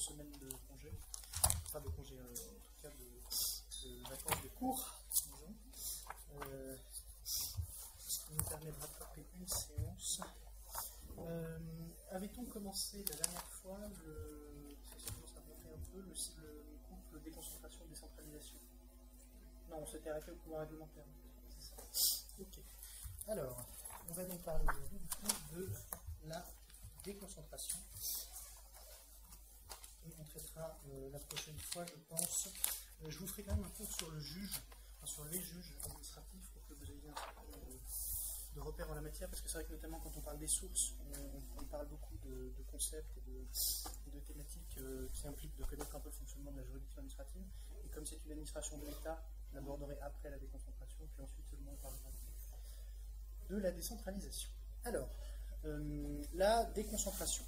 semaines de congé, enfin de congé, en tout cas de, vacances de cours, disons. ce qui nous permet de rattraper une séance. Avait-on commencé la dernière fois le, un peu, le, le couple déconcentration-décentralisation Non, on s'était arrêté au pouvoir réglementaire. Ok. Alors, on va donc parler aujourd'hui de la déconcentration. On traitera euh, la prochaine fois, je pense. Euh, je vous ferai quand même un cours sur le juge, sur les juges administratifs pour que vous ayez un peu de, repères en la matière, parce que c'est vrai que notamment quand on parle des sources, on, parle beaucoup de, concepts et de, thématiques euh, qui impliquent de connaître un peu le fonctionnement de la juridiction administrative. Et comme c'est une administration de l'État, on aborderait après la déconcentration, puis ensuite seulement on parlera de la décentralisation. Alors, la déconcentration.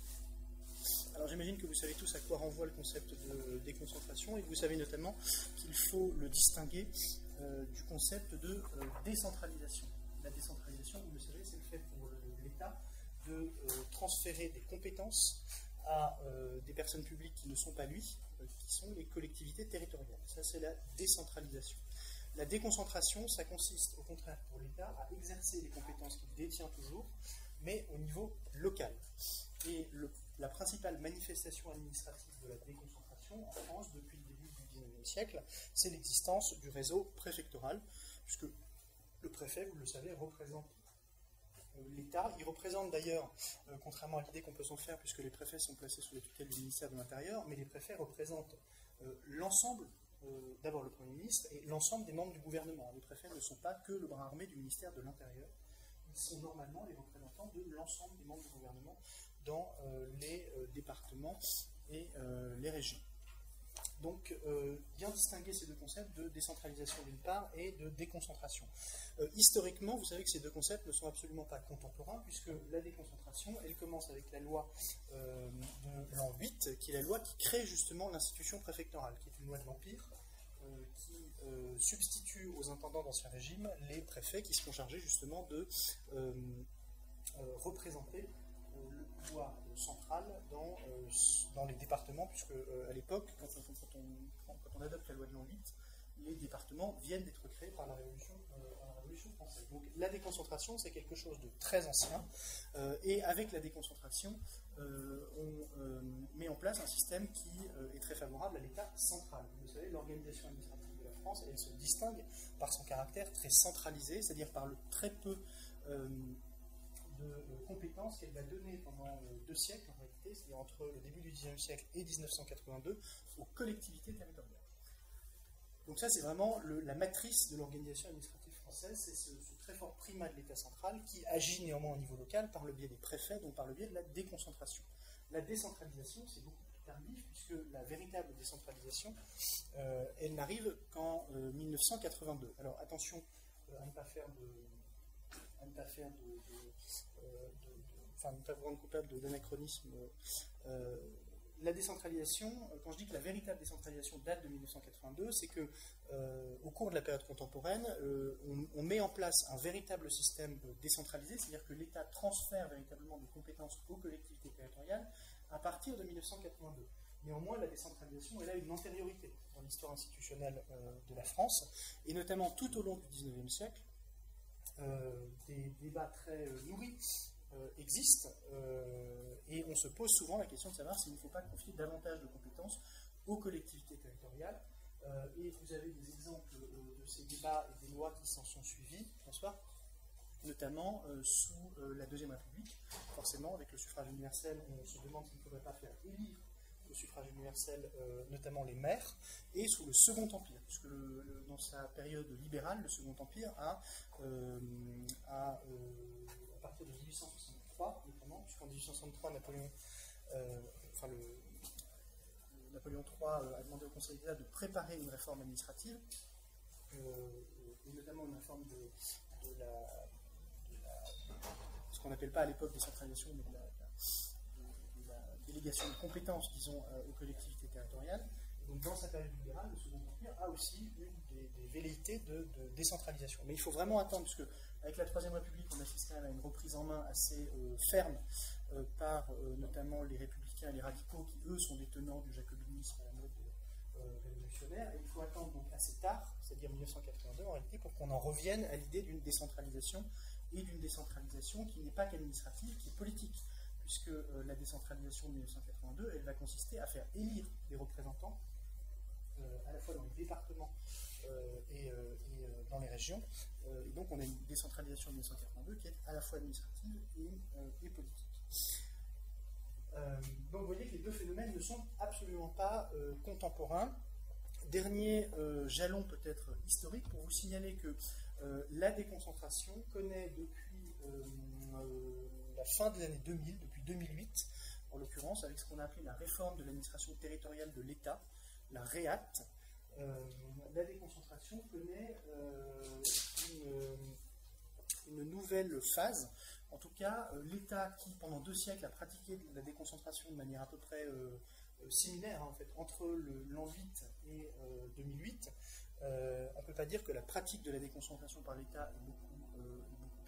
Alors j'imagine que vous savez tous à quoi renvoie le concept de déconcentration et que vous savez notamment qu'il faut le distinguer euh, du concept de euh, décentralisation. La décentralisation, vous le savez, c'est le fait pour l'État de transférer des compétences à des personnes publiques qui ne sont pas lui, qui sont les collectivités territoriales. Ça, c'est la décentralisation. La déconcentration, ça consiste au contraire pour l'État à exercer les compétences qu'il détient toujours, mais au niveau local. Et la principale manifestation administrative de la déconcentration en France depuis le début du XIXe siècle, c'est l'existence du réseau préfectoral, puisque le préfet, vous le savez, représente euh, l'État. Il représente d'ailleurs, euh, contrairement à l'idée qu'on peut s'en faire, puisque les préfets sont placés sous la tutelle du ministère de l'Intérieur, mais les préfets représentent euh, l'ensemble d'abord le Premier ministre et l'ensemble des membres du gouvernement. Les préfets ne sont pas que le bras armé du ministère de l'Intérieur. Ils sont normalement les représentants de l'ensemble des membres du gouvernement dans euh, les euh, départements et les régions. Donc, bien distinguer ces deux concepts de décentralisation d'une part et de déconcentration. historiquement, vous savez que ces deux concepts ne sont absolument pas contemporains, puisque la déconcentration, elle commence avec la loi de l'an 8, qui est la loi qui crée justement l'institution préfectorale, qui est une loi de l'Empire, euh, qui euh, substitue aux intendants d'Ancien Régime les préfets qui seront chargés justement de euh, représenter pouvoir central dans, dans les départements, puisque à l'époque, quand, on adopte la loi de l'an 8, les départements viennent d'être créés par la Révolution, française. Donc la déconcentration, c'est quelque chose de très ancien, et avec la déconcentration, euh, on euh, met en place un système qui euh, est très favorable à l'État central. Vous savez, l'organisation administrative de la France, elle se distingue par son caractère très centralisé, c'est-à-dire par le très peu de compétences qu'elle va donner pendant deux siècles, en réalité, c'est-à-dire entre le début du XIXe siècle et 1982, aux collectivités territoriales. Donc ça, c'est vraiment la matrice de l'organisation administrative française, c'est ce, très fort primat de l'État central qui agit néanmoins au niveau local par le biais des préfets, donc par le biais de la déconcentration. La décentralisation, c'est beaucoup plus tardif, puisque la véritable décentralisation, euh, elle n'arrive qu'en 1982. Euh, Alors attention euh, à ne pas faire de... À ne pas faire de, ne pas vous rendre coupable d'anachronisme la décentralisation, euh, quand je dis que la véritable décentralisation date de 1982, c'est que euh, au cours de la période contemporaine, euh, on, met en place un véritable système décentralisé, c'est-à-dire que l'État transfère véritablement des compétences aux collectivités territoriales à partir de 1982. Néanmoins, la décentralisation, elle a une antériorité dans l'histoire institutionnelle de la France, et notamment tout au long du XIXe siècle, des débats très nourris euh, existe euh, et on se pose souvent la question de savoir s'il ne faut pas confier davantage de compétences aux collectivités territoriales. Euh, et vous avez des exemples de ces débats et des lois qui s'en sont suivis, pas Notamment sous la Deuxième République. Forcément, avec le suffrage universel, on se demande s'il ne faudrait pas faire élire suffrage universel, notamment les maires, et sous le Second Empire, puisque dans sa période libérale, le Second Empire a, a partir de 1863, notamment, puisqu'en 1863, Napoléon, euh, enfin le, Napoléon III euh, a demandé au Conseil d'État de préparer une réforme administrative, euh, et notamment une réforme de, la, ce qu'on n'appelle pas à l'époque décentralisation, mais de la, délégation de compétences, disons, aux collectivités territoriales. donc, dans sa période libérale, le Second Empire a aussi une des, velléités de, décentralisation. Mais il faut vraiment attendre, puisque avec la Troisième République, on assiste quand à une reprise en main assez euh, ferme euh, par euh, notamment les républicains républicains et les radicaux qui, eux, sont des tenants du jacobinisme à la mode révolutionnaire. Et il faut attendre donc assez tard, c'est-à-dire 1982 en réalité, pour qu'on en revienne à l'idée d'une décentralisation et d'une décentralisation qui n'est pas qu'administrative, qui est politique, puisque la décentralisation de 1982, elle va consister à faire élire des représentants à la fois dans les départements et, dans les régions. et donc on a une décentralisation de 1982 qui est à la fois administrative et, politique. donc vous voyez que les deux phénomènes ne sont absolument pas contemporains. Dernier jalon peut-être historique pour vous signaler que la déconcentration connaît depuis la fin des années 2000, depuis 2008 en l'occurrence, avec ce qu'on a appelé la réforme de l'administration territoriale de l'État, la REAT, euh, la déconcentration connaît euh, une, nouvelle phase. En tout cas, euh, l'État qui, pendant deux siècles, a pratiqué la déconcentration de manière à peu près similaire, hein, en fait, entre l'an 8 et 2008, on ne peut pas dire que la pratique de la déconcentration par l'État est beaucoup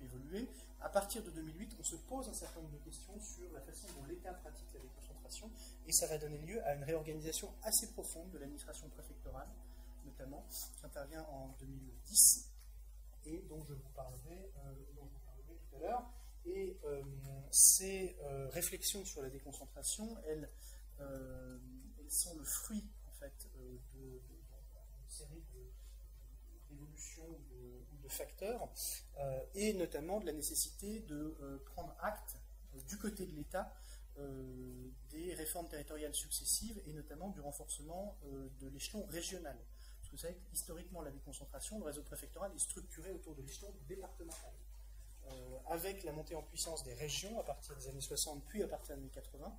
évolué. À partir de 2008, on se pose un certain nombre de questions sur la façon dont l'État pratique la déconcentration, et ça va donner lieu à une réorganisation assez profonde de l'administration préfectorale, notamment, qui intervient en 2010, et dont je vous parlerai, euh, tout à l'heure. Et euh, ces euh, réflexions sur la déconcentration, elles, sont le fruit, en fait, série de, facteurs, et notamment de la nécessité de prendre acte du côté de l'État euh, des réformes territoriales successives et notamment du renforcement euh, de l'échelon régional. Parce que vous savez historiquement, la déconcentration, le réseau préfectoral est structuré autour de l'échelon départemental. Euh, avec la montée en puissance des régions à partir des années 60 puis à partir des années 80,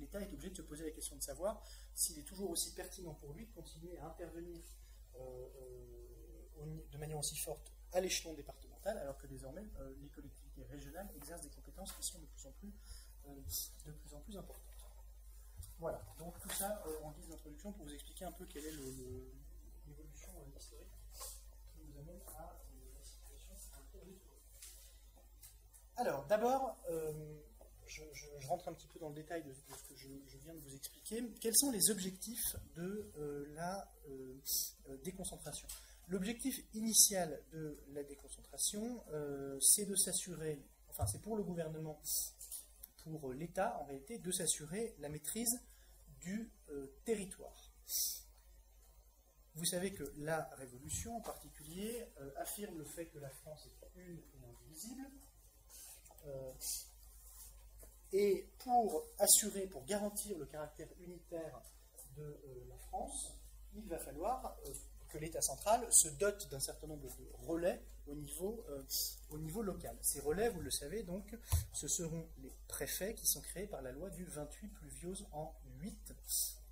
l'État est obligé de se poser la question de savoir s'il est toujours aussi pertinent pour lui de continuer à intervenir de manière aussi forte à l'échelon départemental, alors que désormais les collectivités régionales exercent des compétences qui sont de plus en plus de plus en plus importante. Voilà, donc tout ça euh, en guise d'introduction pour vous expliquer un peu quelle est l'évolution euh, historique qui nous amène à euh, la situation Alors, d'abord, je, rentre un petit peu dans le détail de, ce que je, viens de vous expliquer. Quels sont les objectifs de la déconcentration? L'objectif initial de la déconcentration, c'est de s'assurer, enfin c'est pour le gouvernement pour l'État, en réalité, de s'assurer la maîtrise du euh, territoire. Vous savez que la Révolution, en particulier, euh, affirme le fait que la France est une et indivisible. Euh, et pour assurer, pour garantir le caractère unitaire de la France, il va falloir que l'État central se dote d'un certain nombre de relais au niveau, euh, au niveau local. Ces relais, vous le savez donc, ce seront les préfets qui sont créés par la loi du 28 pluviose en 8.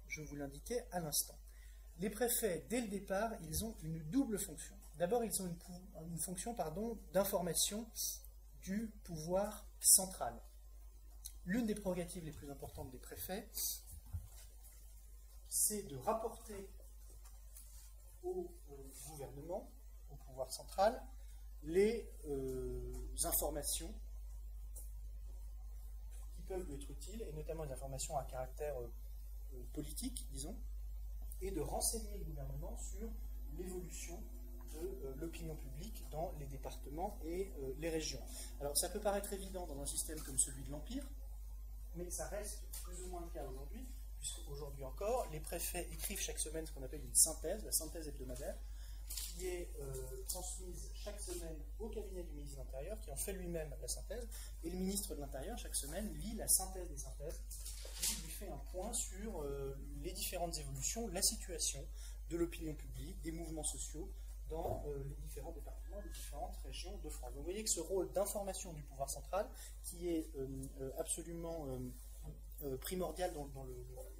Je vous l'indiquais à l'instant. Les préfets, dès le départ, ils ont une double fonction. D'abord, ils ont une, fonction d'information du pouvoir central. L'une des prérogatives les plus importantes des préfets, c'est de rapporter au gouvernement, au pouvoir central, les euh, informations qui peuvent lui être utiles, et notamment les informations à caractère euh, euh, politique, disons, et de renseigner le gouvernement sur l'évolution de l'opinion publique dans les départements et les régions. Alors ça peut paraître évident dans un système comme celui de l'Empire, mais ça reste plus ou moins le cas aujourd'hui, puisqu'aujourd'hui encore, les préfets écrivent chaque semaine ce qu'on appelle une synthèse, la synthèse hebdomadaire, qui est euh, transmise chaque semaine au cabinet du ministre de l'Intérieur, qui en fait lui-même la synthèse, et le ministre de l'Intérieur, chaque semaine, lit la synthèse des synthèses, qui lui fait un point sur euh, les différentes évolutions, la situation de l'opinion publique, des mouvements sociaux dans euh, les différents départements, les différentes régions de France. vous voyez que ce rôle d'information du pouvoir central, qui est absolument primordial dans,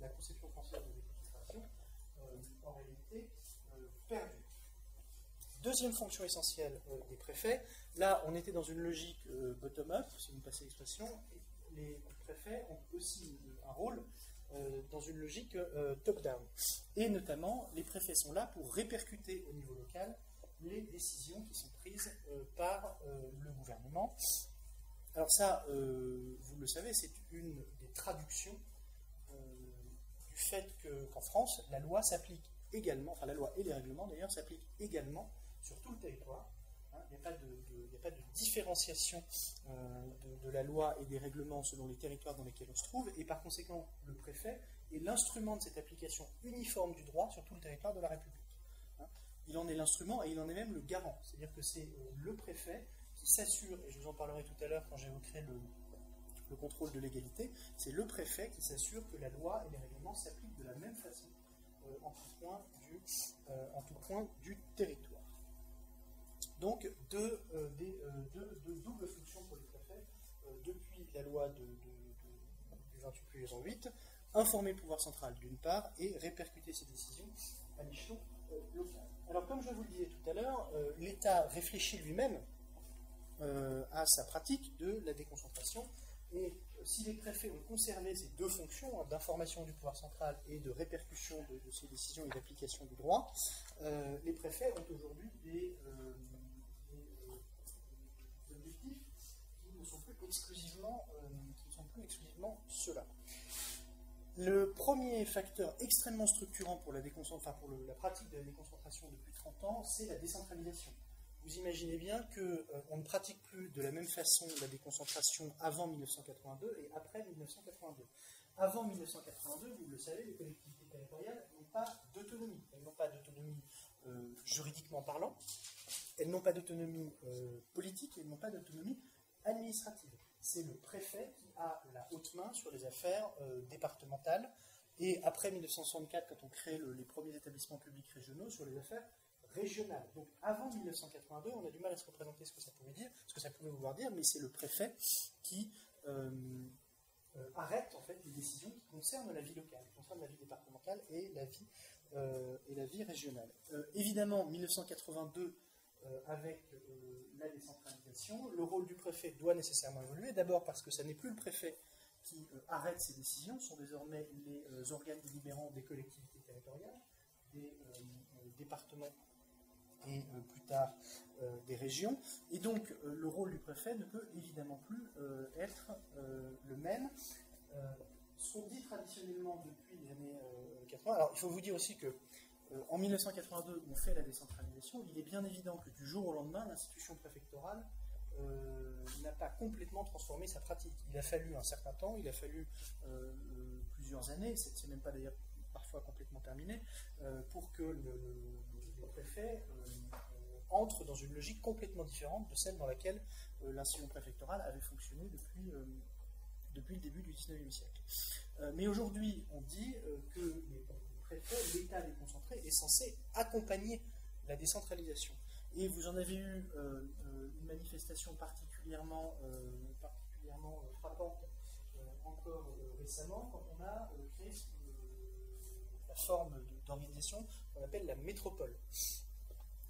la conception française de l'administration, en réalité, perdu. Deuxième fonction essentielle euh, des préfets, là on était dans une logique euh, bottom-up, si vous me passez l'expression, les préfets ont aussi un rôle euh, dans une logique top-down. Et notamment, les préfets sont là pour répercuter au niveau local les décisions qui sont prises par le gouvernement. Alors ça, vous le savez, c'est une des traductions du fait qu'en France, la loi s'applique également, enfin la loi et les règlements d'ailleurs s'appliquent également sur tout le territoire. Hein, il n'y a, pas de différenciation euh, de, la loi et des règlements selon les territoires dans lesquels on se trouve, et par conséquent, le préfet est l'instrument de cette application uniforme du droit sur tout le territoire de la République. Hein. Il en est l'instrument et il en est même le garant. C'est-à-dire que c'est euh, le préfet qui s'assure, et je vous en parlerai tout à l'heure quand j'évoquerai le, le contrôle de l'égalité, c'est le préfet qui s'assure que la loi et les règlements s'appliquent de la même façon euh, en, tout point du, euh, en tout point du territoire. Donc, deux, euh, doubles fonctions pour les préfets depuis la loi du 28 juillet 2008, informer le pouvoir central d'une part et répercuter ses décisions à l'échelon local. Alors, comme je vous le disais tout à l'heure, l'État réfléchit lui-même à sa pratique de la déconcentration et euh, si les préfets ont conservé ces deux fonctions, hein, d'information du pouvoir central et de répercussion de, ces décisions et d'application du droit, euh, les préfets ont aujourd'hui des, euh, objectifs qui ne sont plus exclusivement, ceux-là. Le premier facteur extrêmement structurant pour la, pour la pratique de la déconcentration depuis 30 ans, c'est la décentralisation vous imaginez bien qu'on euh, ne pratique plus de la même façon la déconcentration avant 1982 et après 1982. Avant 1982, vous le savez, les collectivités territoriales n'ont pas d'autonomie. Elles n'ont pas d'autonomie euh, juridiquement parlant, elles n'ont pas d'autonomie euh, politique, elles n'ont pas d'autonomie administrative. C'est le préfet qui a la haute main sur les affaires départementales et après 1964, quand on crée les premiers établissements publics régionaux, sur les affaires Donc avant 1982, on a du mal à se représenter ce que ça pouvait dire, ce que ça pouvait vouloir dire, mais c'est le préfet qui euh, euh, arrête en fait les décisions qui concernent la vie locale, qui concernent la vie départementale et la vie, euh, régionale. évidemment, 1982, avec la décentralisation, le rôle du préfet doit nécessairement évoluer, d'abord parce que ce n'est plus le préfet qui arrête ces décisions, ce sont désormais les organes délibérants des collectivités territoriales, des départements et euh, plus tard euh, des régions. Et donc euh, le rôle du préfet ne peut évidemment plus être le même. ce dit traditionnellement depuis les années 80, alors il faut vous dire aussi que en 1982, on fait la décentralisation. Il est bien évident que du jour au lendemain, l'institution préfectorale n'a pas complètement transformé sa pratique. Il a fallu un certain temps, il a fallu plusieurs années, c'est même pas d'ailleurs parfois complètement terminé, pour que le préfet entre dans une logique complètement différente de celle dans laquelle euh, l'institution préfectorale avait fonctionné depuis, euh, depuis le début du XIXe siècle. Euh, mais aujourd'hui, on dit que les préfets, l'État déconcentré, est censé accompagner la décentralisation. Et vous en avez eu une manifestation particulièrement, particulièrement frappante encore récemment, quand on a créé la forme d'organisation qu'on appelle la métropole.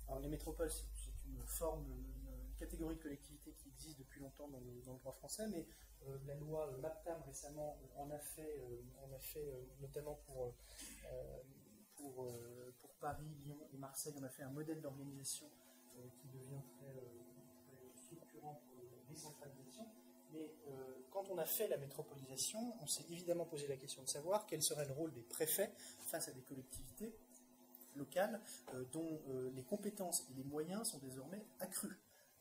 Alors les métropoles, c'est une forme, une catégorie de collectivité qui existe depuis longtemps dans le, droit français, mais euh, la loi euh, MAPTAM récemment en a fait, euh, a fait notamment pour, Paris, Lyon et Marseille, on a fait un modèle d'organisation qui devient très, structurant pour la décentralisation. Mais quand on a fait la métropolisation, on s'est évidemment posé la question de savoir quel serait le rôle des préfets face à des collectivités locales euh, dont euh, les compétences et les moyens sont désormais accrus,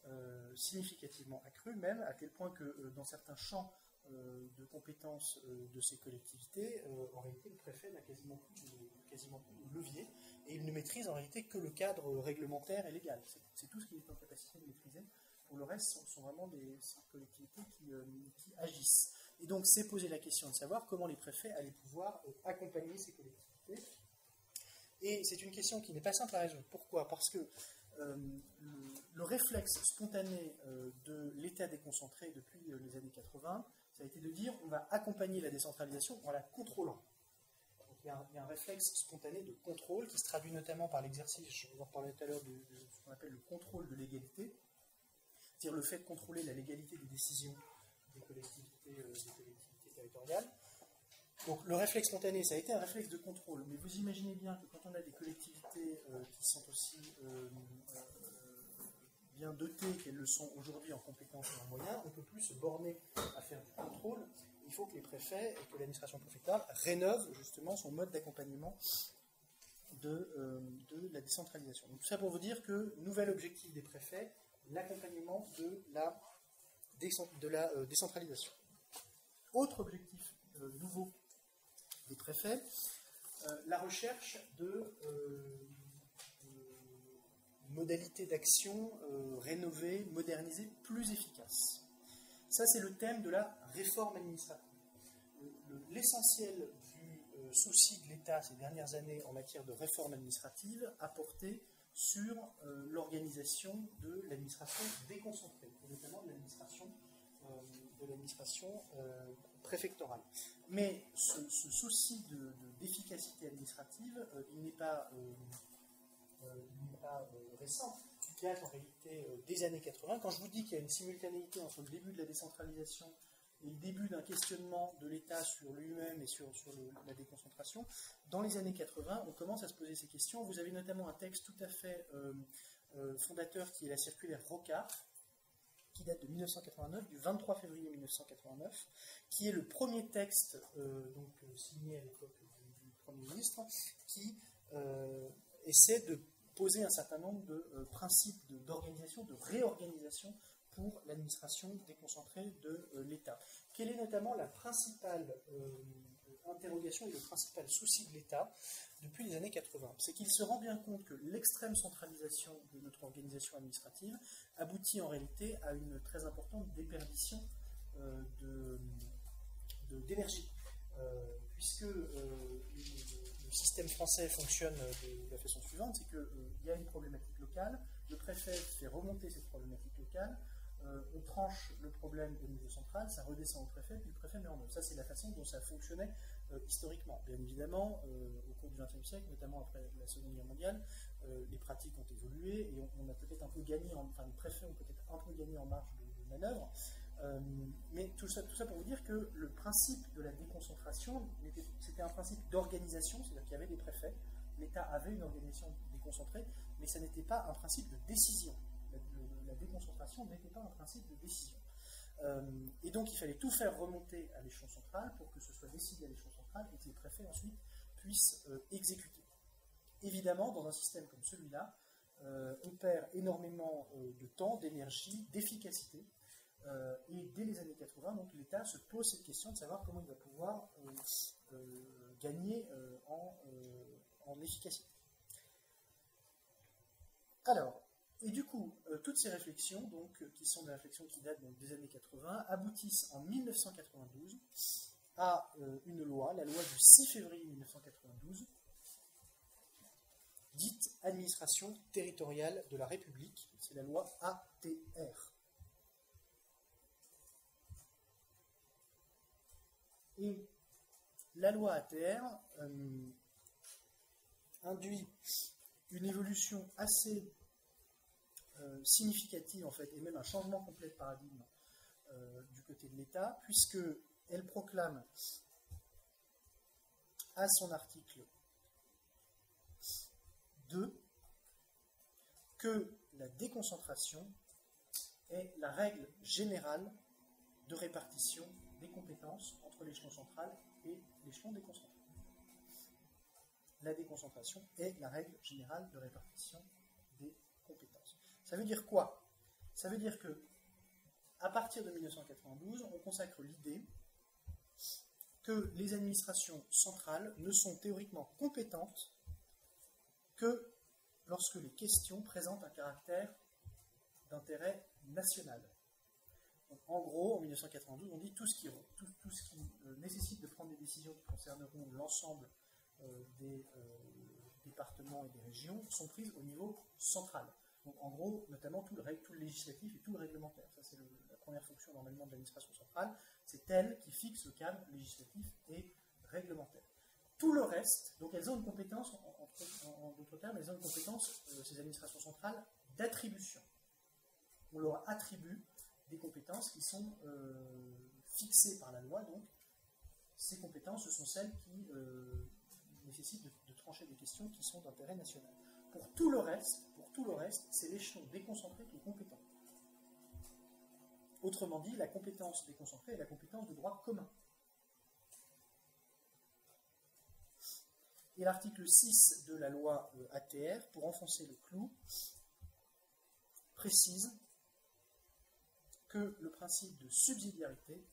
euh, significativement accrus même, à tel point que dans certains champs de compétences de ces collectivités, en réalité, le préfet n'a quasiment plus, de, quasiment plus de levier et il ne maîtrise en réalité que le cadre réglementaire et légal. C'est tout ce qu'il est en capacité de maîtriser. Pour le reste, ce sont vraiment des, collectivités qui, qui, agissent. Et donc, c'est poser la question de savoir comment les préfets allaient pouvoir accompagner ces collectivités et c'est une question qui n'est pas simple à résoudre. Pourquoi? Parce que euh, le, réflexe spontané euh, de l'État déconcentré depuis euh, les années 80, ça a été de dire on va accompagner la décentralisation en la contrôlant. Il, y a un, réflexe spontané de contrôle qui se traduit notamment par l'exercice, je vous en parlais tout à l'heure, de, ce qu'on appelle le contrôle de l'égalité, c'est-à-dire le fait de contrôler la légalité des décisions des collectivités, des collectivités territoriales. Donc le réflexe spontané, ça a été un réflexe de contrôle, mais vous imaginez bien que quand on a des collectivités euh, qui sont aussi euh, euh, bien dotées qu'elles le sont aujourd'hui en compétences et en moyens, on ne peut plus se borner à faire du contrôle, il faut que les préfets et que l'administration préfectorale rénovent justement son mode d'accompagnement de, euh, de, la décentralisation. Donc, tout ça pour vous dire que, nouvel objectif des préfets, l'accompagnement de la, euh, décentralisation. Autre objectif euh, nouveau des préfets, la recherche de modalités d'action rénovées, modernisées, plus efficaces. Ça, c'est le thème de la réforme administrative. L'essentiel du euh, souci de l'État ces dernières années en matière de réforme administrative a porté sur euh, l'organisation de l'administration déconcentrée, notamment de l'administration euh, préfectorale. Mais ce, souci d'efficacité administrative, il n'est pas, pas récent qui date en réalité euh, des années 80. Quand je vous dis qu'il y a une simultanéité entre le début de la décentralisation le début d'un questionnement de l'État sur lui-même et sur, la déconcentration, dans les années 80, on commence à se poser ces questions. Vous avez notamment un texte tout à fait euh, euh, fondateur qui est la circulaire Rocard, qui date de 1989, du 23 février 1989, qui est le premier texte donc, signé à l'époque du, Premier ministre, qui essaie de poser un certain nombre de euh, principes d'organisation, de, réorganisation pour l'administration déconcentrée de euh, l'État. Quelle est notamment la principale euh, interrogation et le principal souci de l'État depuis les années 80 C'est qu'il se rend bien compte que l'extrême centralisation de notre organisation administrative aboutit en réalité à une très importante déperdition d'énergie. puisque système français fonctionne de la façon suivante, c'est qu'il euh, y a une problématique locale, le préfet fait remonter cette problématique locale, euh, on tranche le problème au niveau central, ça redescend au préfet, puis le préfet met en œuvre. Ça, c'est la façon dont ça fonctionnait euh, historiquement. Bien évidemment, au cours du XXe siècle, notamment après la Seconde Guerre mondiale, les pratiques ont évolué et on, a peut-être un peu gagné, enfin les préfets ont peut-être un peu gagné en marge de, de manœuvre. Euh, mais tout ça, tout ça pour vous dire que le principe de la déconcentration, c'était un principe d'organisation, c'est-à-dire qu'il y avait des préfets, l'État avait une organisation déconcentrée, mais ça n'était pas un principe de décision. La, déconcentration n'était pas un principe de décision. Euh, et donc il fallait tout faire remonter à l'échelon central pour que ce soit décidé à l'échelon central et que les préfets ensuite puissent euh, exécuter. Évidemment, dans un système comme celui-là, on perd énormément de temps, d'énergie, d'efficacité euh, et dès les années 80, donc l'État se pose cette question de savoir comment il va pouvoir euh, euh, gagner en, efficacité. Alors, et du coup, toutes ces réflexions, donc, qui sont des réflexions qui datent des années 80, aboutissent en 1992 à une loi, la loi du 6 février 1992, dite Administration territoriale de la République, c'est la loi ATR. Et la loi ATR euh, induit une évolution assez euh, significative, en fait, et même un changement complet de paradigme euh, du côté de l'État, puisqu'elle proclame à son article 2 que la déconcentration est la règle générale de répartition des compétences entre l'échelon central et l'échelon déconcentré. La déconcentration est la règle générale de répartition des compétences. Ça veut dire quoi? Ça veut dire que à partir de 1992, on consacre l'idée que les administrations centrales ne sont théoriquement compétentes que lorsque les questions présentent un caractère d'intérêt national en gros, en 1992, on dit tout ce qui, tout, ce qui euh, nécessite de prendre des décisions qui concerneront l'ensemble euh, des euh, départements et des régions sont prises au niveau central. Donc en gros, notamment tout le, tout le législatif et tout le réglementaire. Ça, c'est la première fonction normalement de l'administration centrale. C'est elle qui fixe le cadre législatif et réglementaire. Tout le reste, donc elles ont une compétence, en, d'autres termes, elles ont une compétence, ces administrations centrales, d'attribution. On leur attribue des compétences qui sont euh, fixées par la loi. Donc, ces compétences, ce sont celles qui euh, nécessitent de, trancher des questions qui sont d'intérêt national. Pour tout le reste, pour tout le reste, c'est l'échelon déconcentré qui est compétent. Autrement dit, la compétence déconcentrée est la compétence de droit commun. Et l'article 6 de la loi euh, ATR, pour enfoncer le clou, précise que le principe de subsidiarité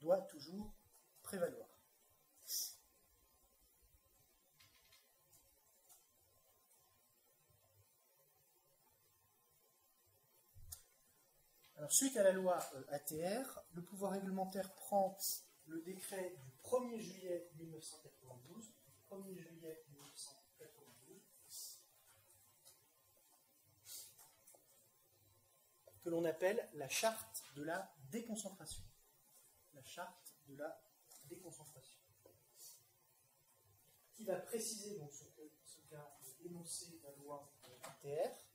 doit toujours prévaloir. Suite à la loi euh, ATR, le pouvoir réglementaire prend le décret du 1er juillet 1992, 1er juillet 1992, que l'on appelle la charte de la déconcentration. La charte de la déconcentration. Qui va préciser donc ce qu'a énoncé la loi ATR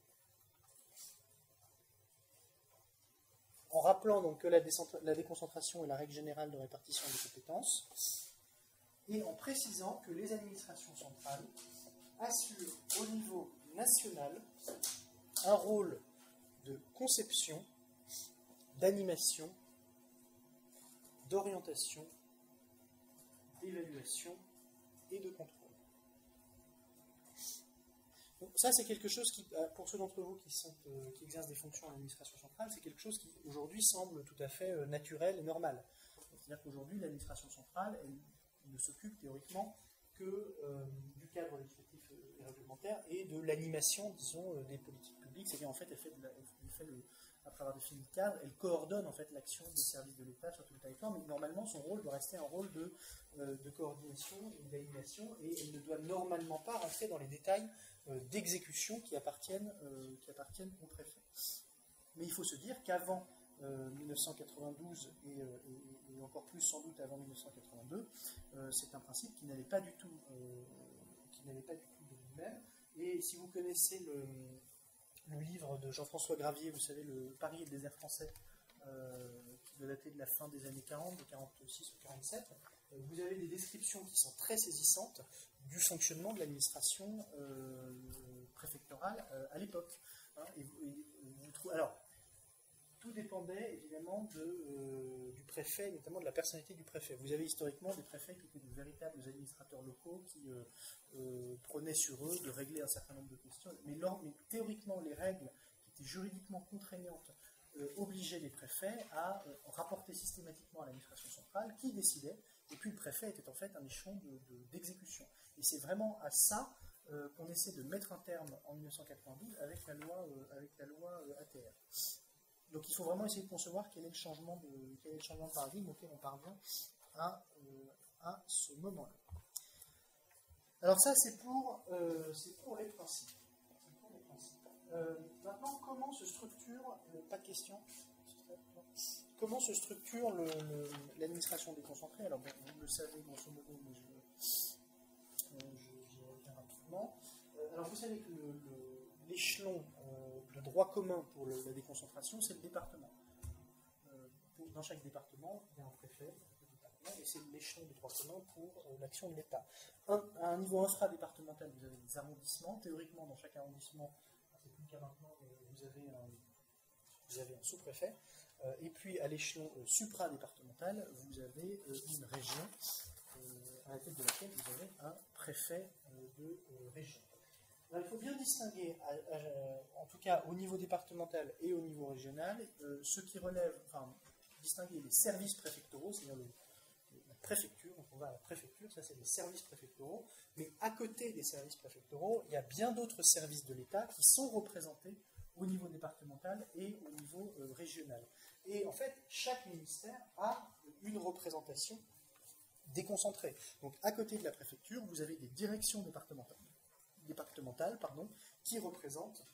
rappelant donc que la, déconcentration est la règle générale de répartition des compétences, et en précisant que les administrations centrales assurent au niveau national un rôle de conception, d'animation, d'orientation, d'évaluation et de contrôle ça, c'est quelque chose qui, euh, pour ceux d'entre vous qui, euh, exercent des fonctions à l'administration centrale, c'est quelque chose qui aujourd'hui semble tout à fait euh, naturel et normal. C'est-à-dire qu'aujourd'hui, l'administration centrale, elle, ne s'occupe théoriquement que du cadre législatif et réglementaire et de l'animation, disons, des politiques publiques. C'est-à-dire, en fait, elle fait, le cadre, elle coordonne en fait l'action des services de l'État sur tout le territoire, mais normalement, son rôle doit rester un rôle de, de coordination et d'animation, et elle ne doit normalement pas rentrer dans les détails euh, d'exécution qui appartiennent, euh, qui appartiennent au préfet. Mais il faut se dire qu'avant 1992 euh, et, encore plus sans doute avant 1982, c'est un principe qui n'allait pas du tout, qui pas du tout de lui-même. Et si vous connaissez le, le livre de Jean-François Gravier, vous savez, le Paris et le désert français, qui doit dater de la fin des années 40, de 46 ou 47, vous avez des descriptions qui sont très saisissantes du fonctionnement de l'administration euh, préfectorale euh, à l'époque. Hein, alors, tout dépendait évidemment de, euh, du préfet, notamment de la personnalité du préfet. Vous avez historiquement des préfets qui étaient de véritables administrateurs locaux qui prenaient sur eux de régler un certain nombre de questions. Mais, théoriquement, les règles qui étaient juridiquement contraignantes obligeaient les préfets à rapporter systématiquement à l'administration centrale qui décidait et puis le préfet était en fait un échelon d'exécution. et c'est vraiment à ça euh, qu'on essaie de mettre un terme en 1992 avec la loi, euh, avec la loi euh, ATR. Donc il faut vraiment essayer de concevoir quel est le changement de, quel est le changement de paradigme auquel on parvient à, à ce moment-là. Alors ça c'est pour, pour les principes. Principes. maintenant comment se structure, pas de questions comment se structure l'administration déconcentrée? Alors, vous le savez grosso modo, mais je, euh, reviens rapidement. Euh, alors, vous savez que l'échelon euh, de droit commun pour la déconcentration, c'est le département. dans chaque département, il y a un préfet, et c'est l'échelon de droit commun pour l'action de l'État. à un niveau infradépartemental, vous avez des arrondissements. Théoriquement, dans chaque arrondissement, c'est maintenant, vous avez un, vous avez un sous-préfet. Euh, et puis à l'échelon euh, supra-départemental, vous avez euh, une région à la tête de laquelle vous avez un préfet de région. Il faut bien distinguer, en tout cas au niveau départemental et au niveau régional, ce qui relève, enfin, distinguer les services préfectoraux, c'est-à-dire la préfecture, donc on va à la préfecture, ça c'est les services préfectoraux, mais à côté des services préfectoraux, il y a bien d'autres services de l'État qui sont représentés au niveau départemental et au niveau régional. Et en fait, chaque ministère a une représentation déconcentrée. Donc à côté de la préfecture, vous avez des directions départementales, départementales pardon, qui représentent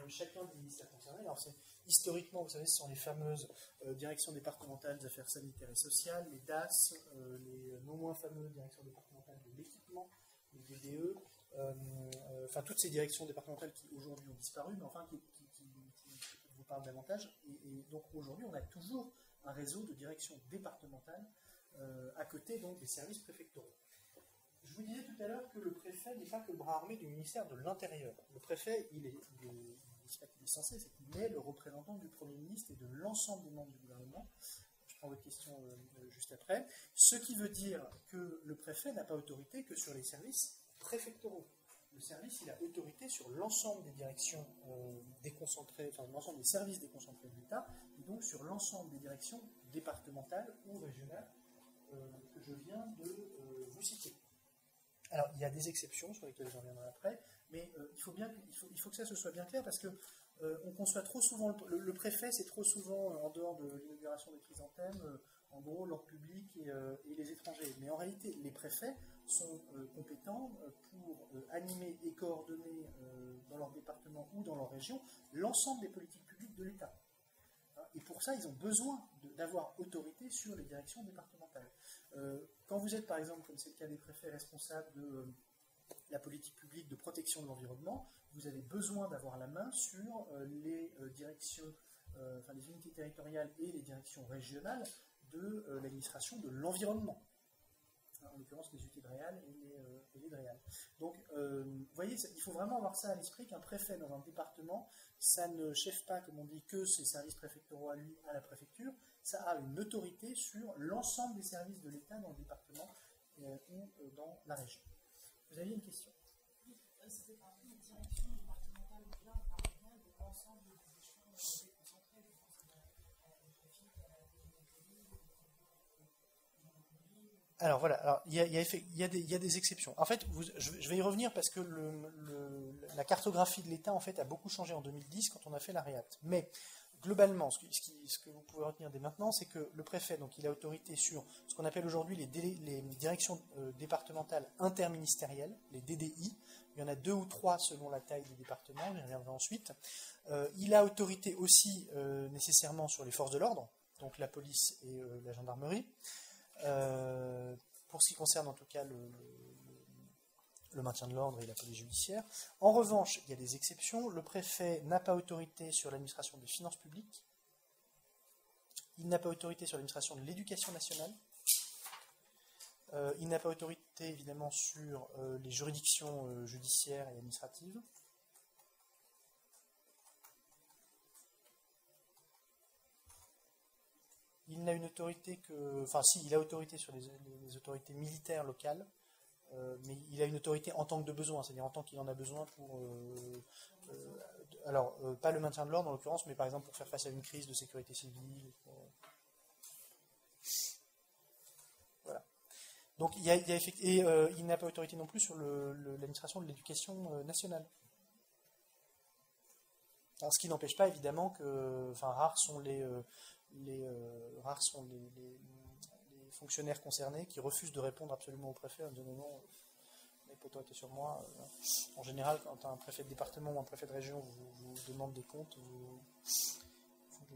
euh, chacun des ministères concernés. Alors historiquement, vous savez, ce sont les fameuses euh, directions départementales des affaires sanitaires et sociales, les DAS, euh, les non moins fameuses directions départementales de l'équipement, les DDE, enfin toutes ces directions départementales qui aujourd'hui ont disparu, mais enfin qui, parle davantage. Et, donc aujourd'hui, on a toujours un réseau de direction départementale euh, à côté donc des services préfectoraux. Je vous disais tout à l'heure que le préfet n'est pas que le bras armé du ministère de l'Intérieur. Le préfet, il est, il est, censé, c'est qu'il est le représentant du Premier ministre et de l'ensemble des membres du gouvernement. Je prends votre question juste après. Ce qui veut dire que le préfet n'a pas autorité que sur les services préfectoraux. Le service, il a autorité sur l'ensemble des directions déconcentrées, enfin l'ensemble des services déconcentrés de l'État, et donc sur l'ensemble des directions départementales ou régionales que je viens de vous citer. Alors, il y a des exceptions sur lesquelles je reviendrai après, mais euh, il, faut bien, il, faut, que ça se soit bien clair parce que euh, on conçoit trop souvent, le, préfet, c'est trop souvent, euh, en dehors de l'inauguration des chrysanthèmes, en gros, l'ordre public et, les étrangers. Mais en réalité, les préfets sont compétents pour animer et coordonner dans leur département ou dans leur région l'ensemble des politiques publiques de l'État. Hein, et pour ça, ils ont besoin d'avoir autorité sur les directions départementales. Euh, quand vous êtes, par exemple, comme c'est le cas des préfets responsables de euh, la politique publique de protection de l'environnement, vous avez besoin d'avoir la main sur euh, les directions, enfin les unités territoriales et les directions régionales de l'administration de l'environnement en l'occurrence les unités de réal et les, de réal. Donc, vous voyez, il faut vraiment avoir ça à l'esprit qu'un préfet dans un département, ça ne cheffe pas, comme on dit, que ses services préfectoraux à lui, à la préfecture, ça a une autorité sur l'ensemble des services de l'État dans le département euh, ou euh, dans la région. Vous aviez une question? Oui, ça fait partie des directions départementales, donc là on parle bien de l'ensemble des échelons déconcentrés, je pense à la préfecture, à la alors voilà, alors, il, y a, il, y a, il, y a des, il y a, des, exceptions. En fait, vous, je, je, vais y revenir parce que le, le, la cartographie de l'État en fait a beaucoup changé en 2010 quand on a fait la REACT. Mais globalement, ce, que vous pouvez retenir dès maintenant, c'est que le préfet, donc, il a autorité sur ce qu'on appelle aujourd'hui les, directions euh, départementales interministérielles, les DDI. Il y en a deux ou trois selon la taille du département, j'y reviendrai ensuite. Euh, il a autorité aussi euh, nécessairement sur les forces de l'ordre, donc la police et la gendarmerie. pour ce qui concerne en tout cas le maintien de l'ordre et la police judiciaire. En revanche, il y a des exceptions. Le préfet n'a pas autorité sur l'administration des finances publiques. Il n'a pas autorité sur l'administration de l'éducation nationale. Euh, il n'a pas autorité, évidemment, sur euh, les juridictions euh, judiciaires et administratives. Il n'a une autorité que. Enfin, si, il a autorité sur les autorités militaires locales. Euh, mais il a une autorité en tant que de besoin, c'est-à-dire en tant qu'il en a besoin pour. Euh, euh, alors, pas le maintien de l'ordre en l'occurrence, mais par exemple pour faire face à une crise de sécurité civile. Voilà. Donc, il, y a, et il n'a pas autorité non plus sur l'administration de l'éducation nationale. Ce qui n'empêche pas évidemment que, enfin, rares sont les rares sont les fonctionnaires concernés qui refusent de répondre absolument au préfet en disant non, les poteaux étaient sur moi. En général, quand un préfet de département ou un préfet de région vous, demande des comptes, vous,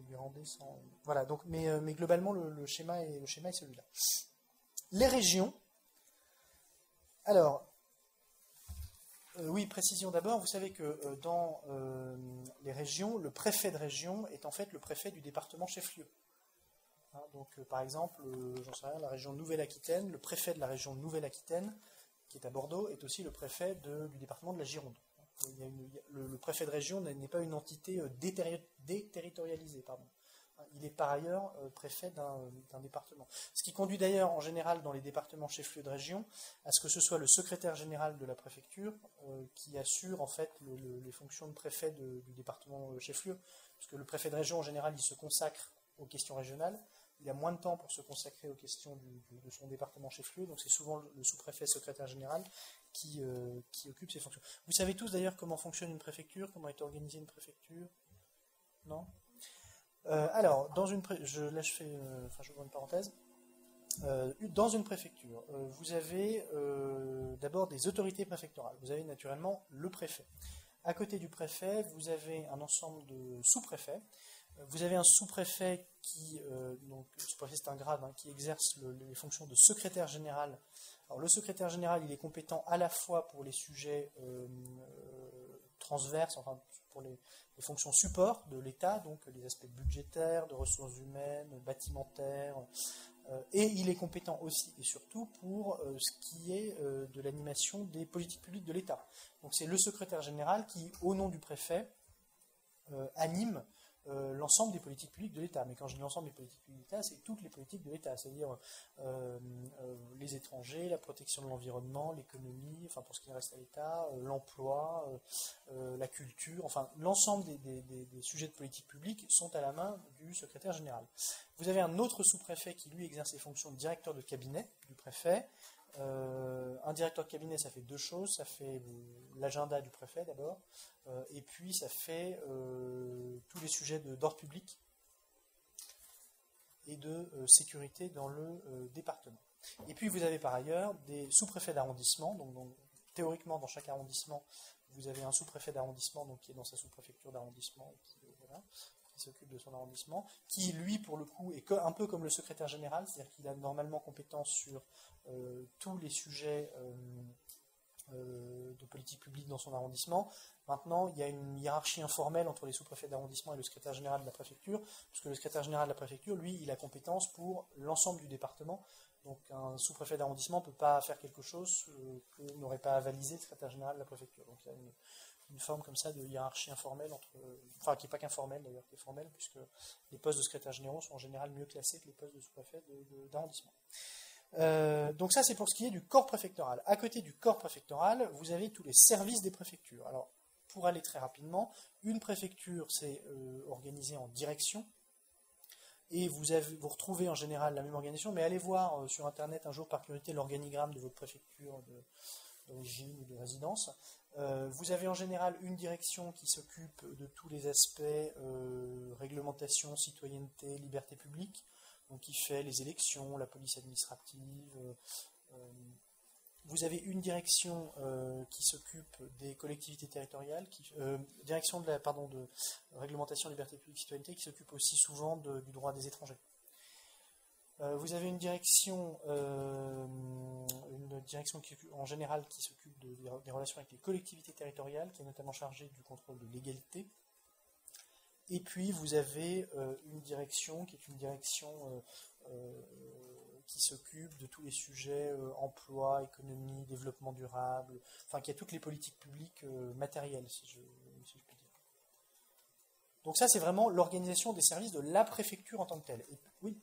lui rendez sans. Voilà, donc, mais, euh, mais globalement, le, schéma est, le schéma est celui-là. Les régions. Alors, euh, oui, précision d'abord. Vous savez que euh, dans les régions, le préfet de région est en fait le préfet du département chef-lieu. Hein, donc, euh, par exemple, euh, j'en sais rien, la région Nouvelle-Aquitaine, le préfet de la région Nouvelle-Aquitaine, qui est à Bordeaux, est aussi le préfet du département de la Gironde. le, préfet de région n'est pas une entité euh, déterritorialisée. Pardon. Hein, il est par ailleurs préfet d'un département. Ce qui conduit d'ailleurs en général dans les départements chefs-lieux de région à ce que ce soit le secrétaire général de la préfecture qui assure en fait les fonctions de préfet du département chef-lieu. Parce que le préfet de région en général il se consacre aux questions régionales, il a moins de temps pour se consacrer aux questions de son département chef-lieu, donc c'est souvent le sous-préfet secrétaire général qui, euh, qui, occupe ces fonctions. Vous savez tous d'ailleurs comment fonctionne une préfecture, comment est organisée une préfecture? Non? Euh, Alors, dans une je, là je fais, euh, enfin je une parenthèse. dans une préfecture, vous avez d'abord des autorités préfectorales. Vous avez naturellement le préfet. À côté du préfet, vous avez un ensemble de sous-préfets vous avez un sous-préfet qui, euh, donc sous-préfet c'est un grade, hein, qui exerce les fonctions de secrétaire général. Alors le secrétaire général, il est compétent à la fois pour les sujets euh, transverses, enfin pour les, fonctions support de l'État, donc les aspects budgétaires, de ressources humaines, bâtimentaires, euh, et il est compétent aussi et surtout pour ce qui est de l'animation des politiques publiques de l'État. Donc c'est le secrétaire général qui, au nom du préfet, anime euh, l'ensemble des politiques publiques de l'État. Mais quand je dis l'ensemble des politiques publiques de l'État, c'est toutes les politiques de l'État, c'est-à-dire euh, euh, les étrangers, la protection de l'environnement, l'économie, enfin pour ce qui reste à l'État, l'emploi, la culture, enfin l'ensemble des, des, sujets de politique publique sont à la main du secrétaire général. Vous avez un autre sous-préfet qui lui exerce les fonctions de directeur de cabinet du préfet. Un directeur de cabinet, ça fait deux choses. Ça fait l'agenda du préfet d'abord, euh, et puis ça fait euh, tous les sujets d'ordre public et de euh, sécurité dans le département. Et puis vous avez par ailleurs des sous-préfets d'arrondissement, donc, théoriquement dans chaque arrondissement, vous avez un sous-préfet d'arrondissement qui est dans sa sous-préfecture d'arrondissement qui, s'occupe de son arrondissement, qui lui pour le coup est un peu comme le secrétaire général, c'est-à-dire qu'il a normalement compétence sur tous les sujets de politique publique dans son arrondissement, Maintenant, il y a une hiérarchie informelle entre les sous-préfets d'arrondissement et le secrétaire général de la préfecture, puisque le secrétaire général de la préfecture, lui, il a compétence pour l'ensemble du département. Donc un sous-préfet d'arrondissement ne peut pas faire quelque chose euh, que n'aurait pas avalisé le secrétaire général de la préfecture. Donc il y a une, forme comme ça de hiérarchie informelle, entre, enfin qui n'est pas qu'informelle d'ailleurs, qui est formelle, puisque les postes de secrétaire généraux sont en général mieux classés que les postes de sous-préfet d'arrondissement. Euh, donc ça c'est pour ce qui est du corps préfectoral. À côté du corps préfectoral, vous avez tous les services des préfectures. Alors pour aller très rapidement, une préfecture, c'est euh, organisé en direction. Et vous, avez, vous retrouvez en général la même organisation, mais allez voir euh, sur Internet un jour par curiosité l'organigramme de votre préfecture d'origine ou de résidence. Euh, vous avez en général une direction qui s'occupe de tous les aspects réglementation, citoyenneté, liberté publique, donc qui fait les élections, la police administrative, vous avez une direction euh, qui s'occupe des collectivités territoriales, qui, euh, direction de la pardon, de réglementation, liberté publique, citoyenneté, qui s'occupe aussi souvent du droit des étrangers. Euh, vous avez une direction, une direction qui, en général qui s'occupe des relations avec les collectivités territoriales, qui est notamment chargée du contrôle de l'égalité. Et puis vous avez une direction qui est une direction qui s'occupe de tous les sujets euh, emploi, économie, développement durable, enfin qui a toutes les politiques publiques euh, matérielles, si je, puis dire. Donc ça, c'est vraiment l'organisation des services de la préfecture en tant que telle. oui?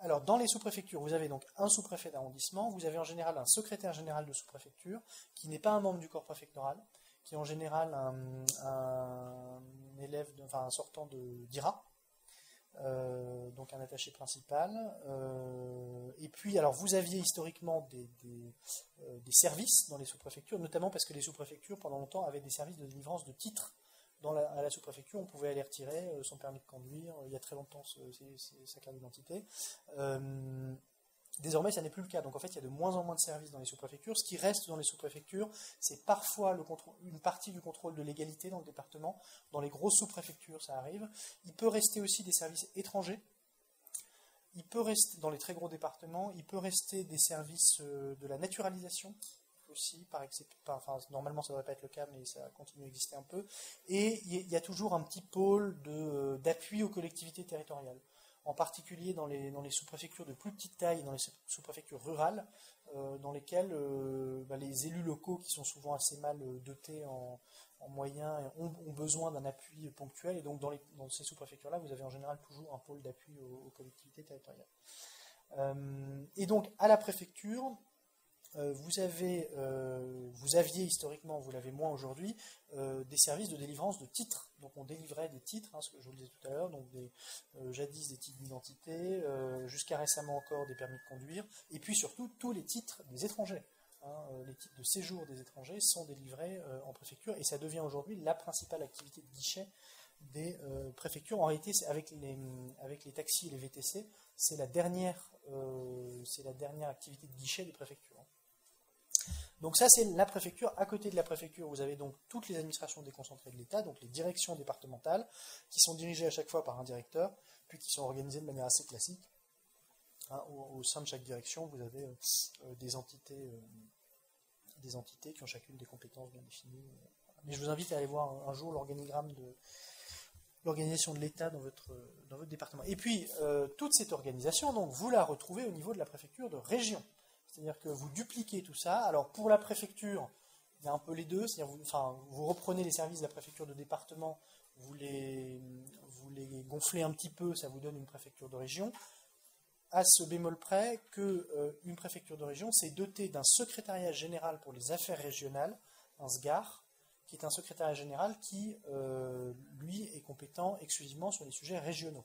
Alors, dans les sous-préfectures, vous avez donc un sous-préfet d'arrondissement, vous avez en général un secrétaire général de sous-préfecture, qui n'est pas un membre du corps préfectoral, qui est en général un, élève, enfin un sortant d'IRA, euh, donc un attaché principal. Euh, et puis, alors vous aviez historiquement des, euh, services dans les sous-préfectures, notamment parce que les sous-préfectures, pendant longtemps, avaient des services de délivrance de titres. Dans la, à la sous-préfecture, on pouvait aller retirer son permis de conduire, il y a très longtemps, sa carte d'identité. Désormais, ça n'est plus le cas. Donc en fait, il y a de moins en moins de services dans les sous-préfectures. Ce qui reste dans les sous-préfectures, c'est parfois une partie du contrôle de l'égalité dans le département. Dans les grosses sous-préfectures, ça arrive. Il peut rester aussi des services étrangers. Il peut rester, dans les très gros départements, il peut rester des services euh, de la naturalisation normalement ça ne devrait pas être le cas, mais ça continue à exister un peu. Et il y a toujours un petit pôle euh, d'appui aux collectivités territoriales en particulier dans les, les sous-préfectures de plus petite taille, dans les sous-préfectures rurales, euh, dans lesquelles euh, bah, les élus locaux, qui sont souvent assez mal dotés en, moyens, ont, besoin d'un appui ponctuel. Et donc dans, dans ces sous-préfectures-là, vous avez en général toujours un pôle d'appui aux, collectivités territoriales. et donc à la préfecture, vous, avez, euh, vous aviez historiquement, vous l'avez moins aujourd'hui, euh, des services de délivrance de titres. Donc on délivrait des titres, hein, ce que je vous disais tout à l'heure, donc des, jadis des titres d'identité, jusqu'à récemment encore des permis de conduire, et puis surtout tous les titres des étrangers. Hein, les titres de séjour des étrangers sont délivrés en préfecture, et ça devient aujourd'hui la principale activité de guichet des préfectures. En réalité, avec les, taxis et les VTC, c'est la dernière activité de guichet des préfectures. Donc ça, c'est la préfecture. À côté de la préfecture, vous avez donc toutes les administrations déconcentrées de l'État, donc les directions départementales, qui sont dirigées à chaque fois par un directeur, puis qui sont organisées de manière assez classique. Hein, au, sein de chaque direction, vous avez euh, euh, des, entités, euh, des entités qui ont chacune des compétences bien définies. Mais je vous invite à aller voir un, jour l'organigramme de l'organisation de l'État dans votre, dans votre département. Et puis, toute cette organisation, donc, vous la retrouvez au niveau de la préfecture de région. C'est-à-dire que vous dupliquez tout ça. Alors pour la préfecture, il y a un peu les deux, c'est-à-dire vous, vous reprenez les services de la préfecture de département, vous les, gonflez un petit peu, ça vous donne une préfecture de région, à ce bémol près que euh, préfecture de région s'est dotée d'un secrétariat général pour les affaires régionales, un SGAR, qui est un secrétariat général qui, euh, lui, est compétent exclusivement sur les sujets régionaux.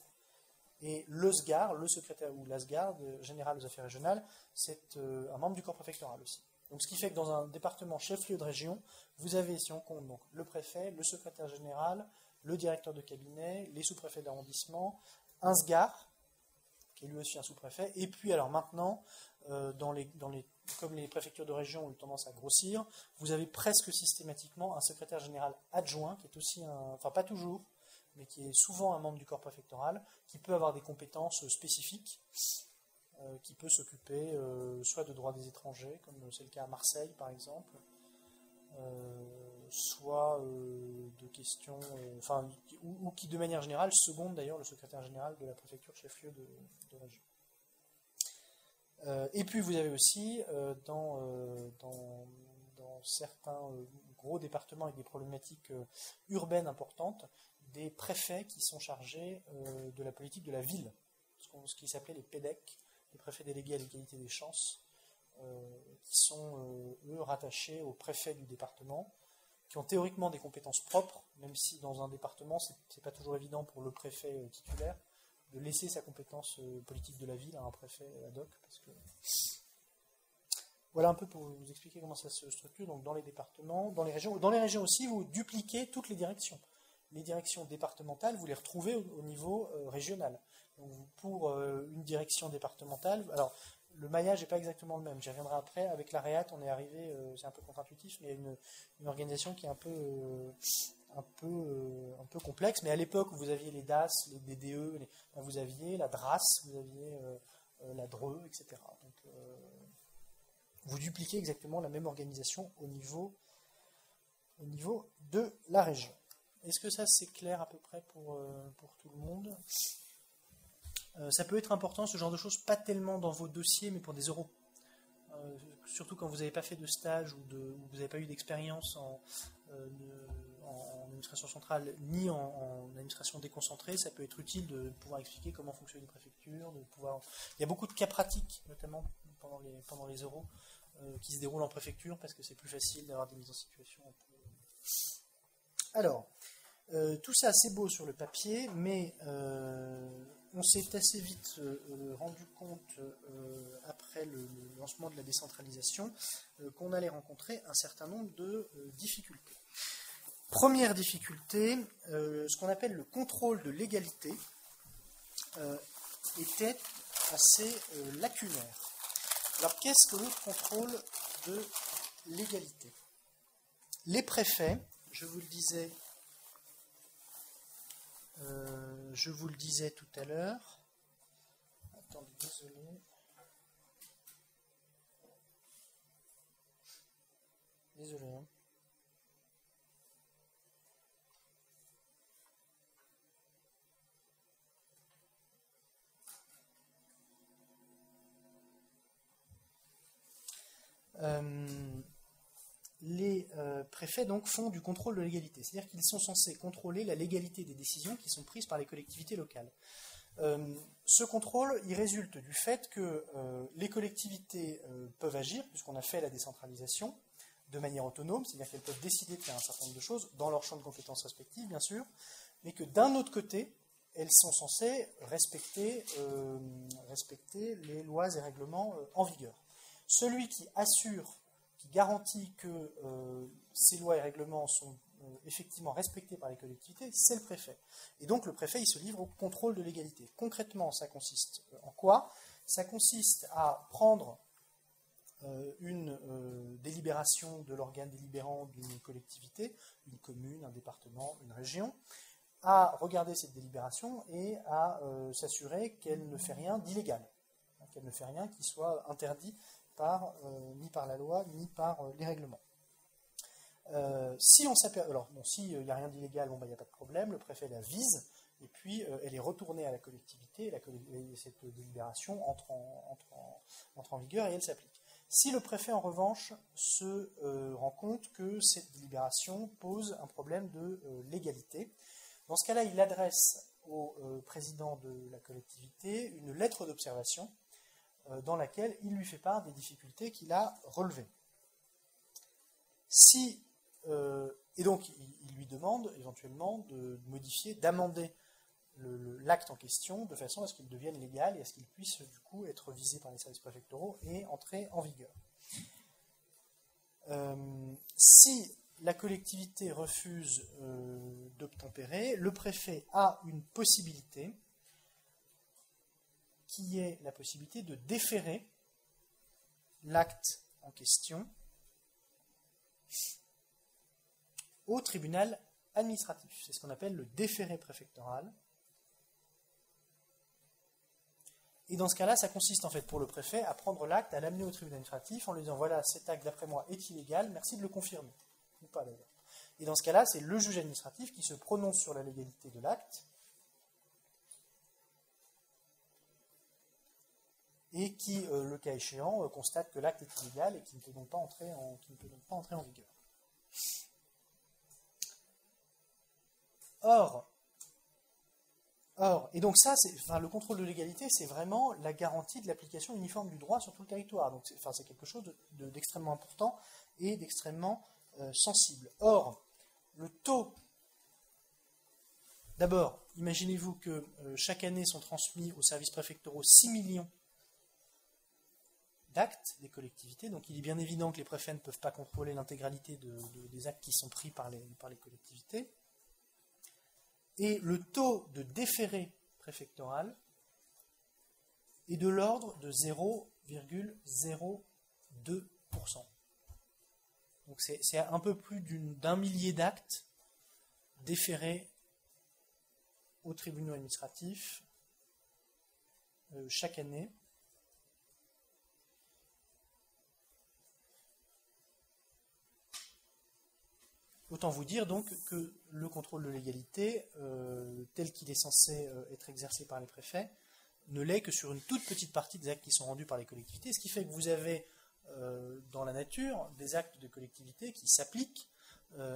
Et le SGAR, le secrétaire ou l'ASGAR, général aux affaires régionales, c'est euh, un membre du corps préfectoral aussi. Donc, ce qui fait que dans un département chef-lieu de région, vous avez, si on compte, donc, le préfet, le secrétaire général, le directeur de cabinet, les sous-préfets d'arrondissement, un SGAR, qui est lui aussi un sous-préfet, et puis alors maintenant, euh, dans les, dans les, comme les préfectures de région ont eu tendance à grossir, vous avez presque systématiquement un secrétaire général adjoint, qui est aussi un, enfin pas toujours, mais qui est souvent un membre du corps préfectoral, qui peut avoir des compétences spécifiques, euh, qui peut s'occuper euh, soit de droit des étrangers, comme c'est le cas à Marseille par exemple, euh, soit de questions, enfin, ou, qui de manière générale seconde d'ailleurs le secrétaire général de la préfecture chef-lieu de, région. et puis vous avez aussi dans, certains gros départements avec des problématiques urbaines importantes, des préfets qui sont chargés euh, de la politique de la ville, ce, qui s'appelait les PEDEC, les préfets délégués à l'égalité des chances, euh, qui sont, euh, eux, rattachés au préfet du département, qui ont théoriquement des compétences propres, même si dans un département, ce n'est pas toujours évident pour le préfet titulaire de laisser sa compétence politique de la ville à un préfet ad hoc, parce que voilà un peu pour vous expliquer comment ça se structure. Donc dans les départements, dans les régions, dans les régions aussi, vous dupliquez toutes les directions les directions départementales, vous les retrouvez au, niveau euh, régional. Pour euh, une direction départementale, alors le maillage n'est pas exactement le même. J'y reviendrai après. Avec la REAT, on est arrivé, euh, c'est un peu contre-intuitif, mais il y a une, une organisation qui est un peu, un peu, un peu complexe. Mais à l'époque où vous aviez les DAS, les DDE, ben, vous aviez la DRAS, vous aviez la DRE, etc. Donc, vous dupliquez exactement la même organisation au niveau, au niveau de la région. Est-ce que ça c'est clair à peu près pour, euh, pour tout le monde? Euh, Ça peut être important ce genre de choses, pas tellement dans vos dossiers, mais pour des euros. Euh, surtout quand vous n'avez pas fait de stage ou, vous n'avez pas eu d'expérience en, administration centrale ni en, administration déconcentrée, ça peut être utile de pouvoir expliquer comment fonctionne une préfecture, de pouvoir. Il y a beaucoup de cas pratiques, notamment pendant les, pendant les euros, qui se déroulent en préfecture parce que c'est plus facile d'avoir des mises en situation. Alors, euh, tout ça c'est beau sur le papier, mais euh, on s'est assez vite euh, rendu compte, après le, lancement de la décentralisation, qu'on allait rencontrer un certain nombre de difficultés. Première difficulté, ce qu'on appelle le contrôle de l'égalité était assez lacunaire. Alors qu'est-ce que le contrôle de l'égalité? Les préfets, je vous le disais euh, je vous le disais tout à l'heure. Désolé. Hein. Euh, les euh, préfets donc font du contrôle de légalité, c'est-à-dire qu'ils sont censés contrôler la légalité des décisions qui sont prises par les collectivités locales. Euh, ce contrôle, il résulte du fait que euh, les collectivités peuvent agir, puisqu'on a fait la décentralisation, de manière autonome, c'est-à-dire qu'elles peuvent décider de faire un certain nombre de choses, dans leur champ de compétences respectifs, bien sûr, mais que d'un autre côté, elles sont censées respecter, respecter les lois et règlements en vigueur. Celui qui assure qui garantit que euh, ces lois et règlements sont euh, effectivement respectés par les collectivités, c'est le préfet. Et donc le préfet, il se livre au contrôle de l'égalité. Concrètement, ça consiste euh, en quoi? Ça consiste à prendre une délibération de l'organe délibérant d'une collectivité, une commune, un département, une région, à regarder cette délibération et à s'assurer qu'elle ne fait rien d'illégal, hein, qu'elle ne fait rien qui soit interdit euh, ni par la loi, ni par euh, les règlements. Euh, si on bon, s'il n'y a rien d'illégal, bon, bah, il n'y a pas de problème, le préfet la vise, et puis elle est retournée à la collectivité, la, cette délibération entre en, entre, en, entre en, vigueur et elle s'applique. Si le préfet, en revanche, se rend compte que cette délibération pose un problème de légalité, dans ce cas-là, il adresse au président de la collectivité une lettre d'observation dans laquelle il lui fait part des difficultés qu'il a relevées. Si, et donc, il, lui demande éventuellement de modifier, d'amender l'acte en question de façon à ce qu'il devienne légal et à ce qu'il puisse du coup être visé par les services préfectoraux et entrer en vigueur. Euh, si la collectivité refuse euh, d'obtempérer, le préfet a une possibilité qui est la possibilité de déférer l'acte en question au tribunal administratif. C'est ce qu'on appelle le déféré préfectoral. Et dans ce cas-là, ça consiste en fait pour le préfet à prendre l'acte, à l'amener au tribunal administratif en lui disant voilà, cet acte d'après moi est illégal, merci de le confirmer. Ou pas d'ailleurs. Et dans ce cas-là, c'est le juge administratif qui se prononce sur la légalité de l'acte et qui, euh, le cas échéant, euh, constate que l'acte est illégal et qui ne peut donc pas entrer en, vigueur. Or, Or, et donc ça, enfin, le contrôle de légalité, c'est vraiment la garantie de l'application uniforme du droit sur tout le territoire. Donc, c'est, quelque chose d'extrêmement important et d'extrêmement euh, sensible. Or, le taux, d'abord, imaginez-vous que chaque année sont transmis aux services préfectoraux 6 millions d'actes des collectivités. Donc, il est bien évident que les préfets ne peuvent pas contrôler l'intégralité des actes qui sont pris par les, collectivités et le taux de déféré préfectoral est de l'ordre de 0,02%. Donc c'est un peu plus d'un millier d'actes déférés aux tribunaux administratifs euh, chaque année. Autant vous dire donc que le contrôle de légalité, euh, tel qu'il est censé euh, être exercé par les préfets, ne l'est que sur une toute petite partie des actes qui sont rendus par les collectivités, ce qui fait que vous avez euh, dans la nature des actes de collectivité qui s'appliquent.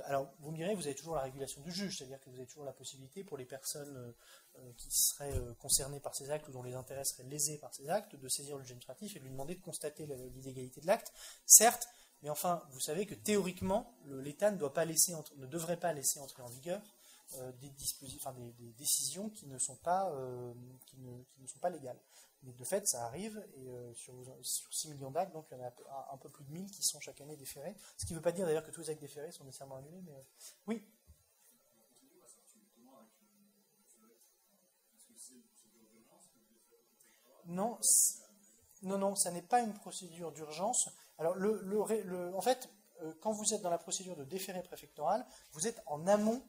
alors vous me direz, vous avez toujours la régulation du juge, c'est-à-dire que vous avez toujours la possibilité pour les personnes qui seraient concernées par ces actes ou dont les intérêts seraient lésés par ces actes de saisir le juge administratif et de lui demander de constater l'illégalité de l'acte. Certes, mais enfin, vous savez que théoriquement, l'État ne, ne devrait pas laisser entrer en vigueur euh, des, des, décisions qui ne, sont pas, euh, qui, ne, sont pas légales. Mais de fait, ça arrive, et euh, sur, 6 millions d'actes, donc il y en a un, peu plus de 1000 qui sont chaque année déférés. Ce qui ne veut pas dire d'ailleurs que tous les actes déférés sont nécessairement annulés, mais oui. Non, non, non, ça n'est pas une procédure d'urgence. Alors, en fait, euh, quand vous êtes dans la procédure de déféré préfectoral, vous êtes en amont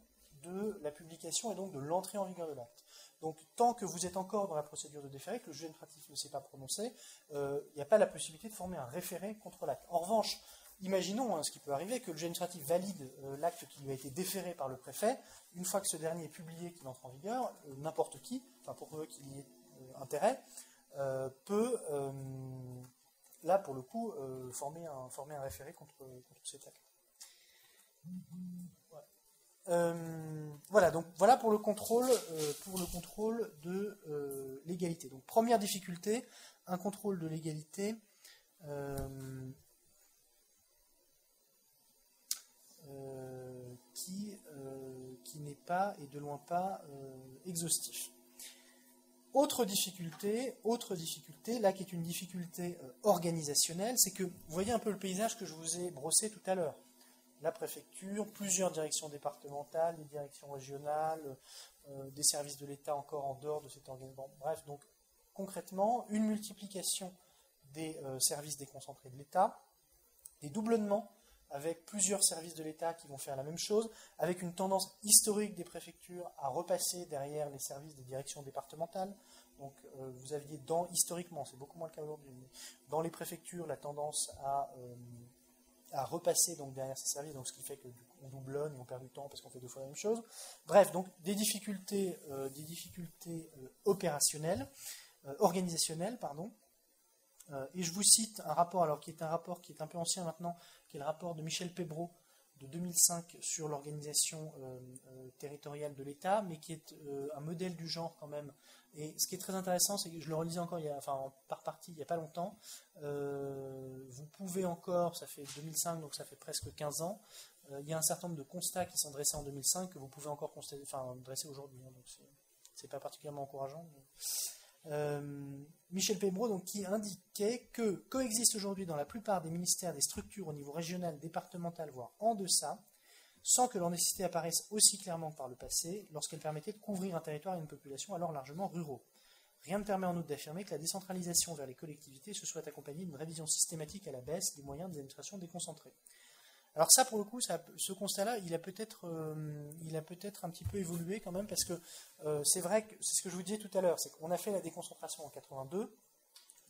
de la publication et donc de l'entrée en vigueur de l'acte. Donc, tant que vous êtes encore dans la procédure de déféré, que le juge ne s'est pas prononcé, euh, il n'y a pas la possibilité de former un référé contre l'acte. En revanche, imaginons hein, ce qui peut arriver, que le juge administratif valide euh, l'acte qui lui a été déféré par le préfet. Une fois que ce dernier est publié, qu'il entre en vigueur, n'importe qui, enfin pour peu qu'il y ait intérêt, peut là, pour le coup, euh, former, un, former un référé contre, contre cet acte. Euh, voilà, donc voilà pour le contrôle, euh, pour le contrôle de l'égalité. Donc première difficulté, un contrôle de l'égalité qui, qui n'est pas et de loin pas exhaustif. Autre difficulté, autre difficulté, là qui est une difficulté euh, organisationnelle, c'est que vous voyez un peu le paysage que je vous ai brossé tout à l'heure. La préfecture, plusieurs directions départementales, des directions régionales, euh, des services de l'État encore en dehors de cet organisme. bref, donc concrètement, une multiplication des euh, services déconcentrés de l'État, des doublements avec plusieurs services de l'État qui vont faire la même chose, avec une tendance historique des préfectures à repasser derrière les services des directions départementales. Donc euh, vous aviez dans, historiquement, c'est beaucoup moins le cas aujourd'hui, dans les préfectures la tendance à, euh, à repasser donc derrière ces services, donc ce qui fait que on doublonne et on perd du temps parce qu'on fait deux fois la même chose. Bref, donc des difficultés, euh, des difficultés opérationnelles, organisationnelles, pardon, et je vous cite un rapport, alors qui est un rapport qui est un peu ancien maintenant, qui est le rapport de Michel Pébreau de 2005 sur l'organisation territoriale de l'État, mais qui est un modèle du genre quand même. Et ce qui est très intéressant, c'est que je le relisais encore, enfin par partie, il n'y a pas longtemps. vous pouvez encore, ça fait 2005, donc ça fait presque 15 ans, il y a un certain nombre de constats qui sont dressés en 2005 que vous pouvez encore constater, enfin, dresser aujourd'hui. Hein, donc c'est pas particulièrement encourageant. Euh, Michel Pébreau, donc, qui indiquait que coexistent aujourd'hui dans la plupart des ministères des structures au niveau régional, départemental, voire en deçà, sans que leur nécessité apparaisse aussi clairement que par le passé, lorsqu'elle permettait de couvrir un territoire et une population alors largement ruraux. Rien ne permet en outre d'affirmer que la décentralisation vers les collectivités se soit accompagnée d'une révision systématique à la baisse des moyens des administrations déconcentrées. Alors ça, pour le coup, ce constat-là, il a peut-être, euh, il a peut-être un petit peu évolué quand même, parce que euh, c'est vrai que c'est ce que je vous disais tout à l'heure, c'est qu'on a fait la déconcentration en 82.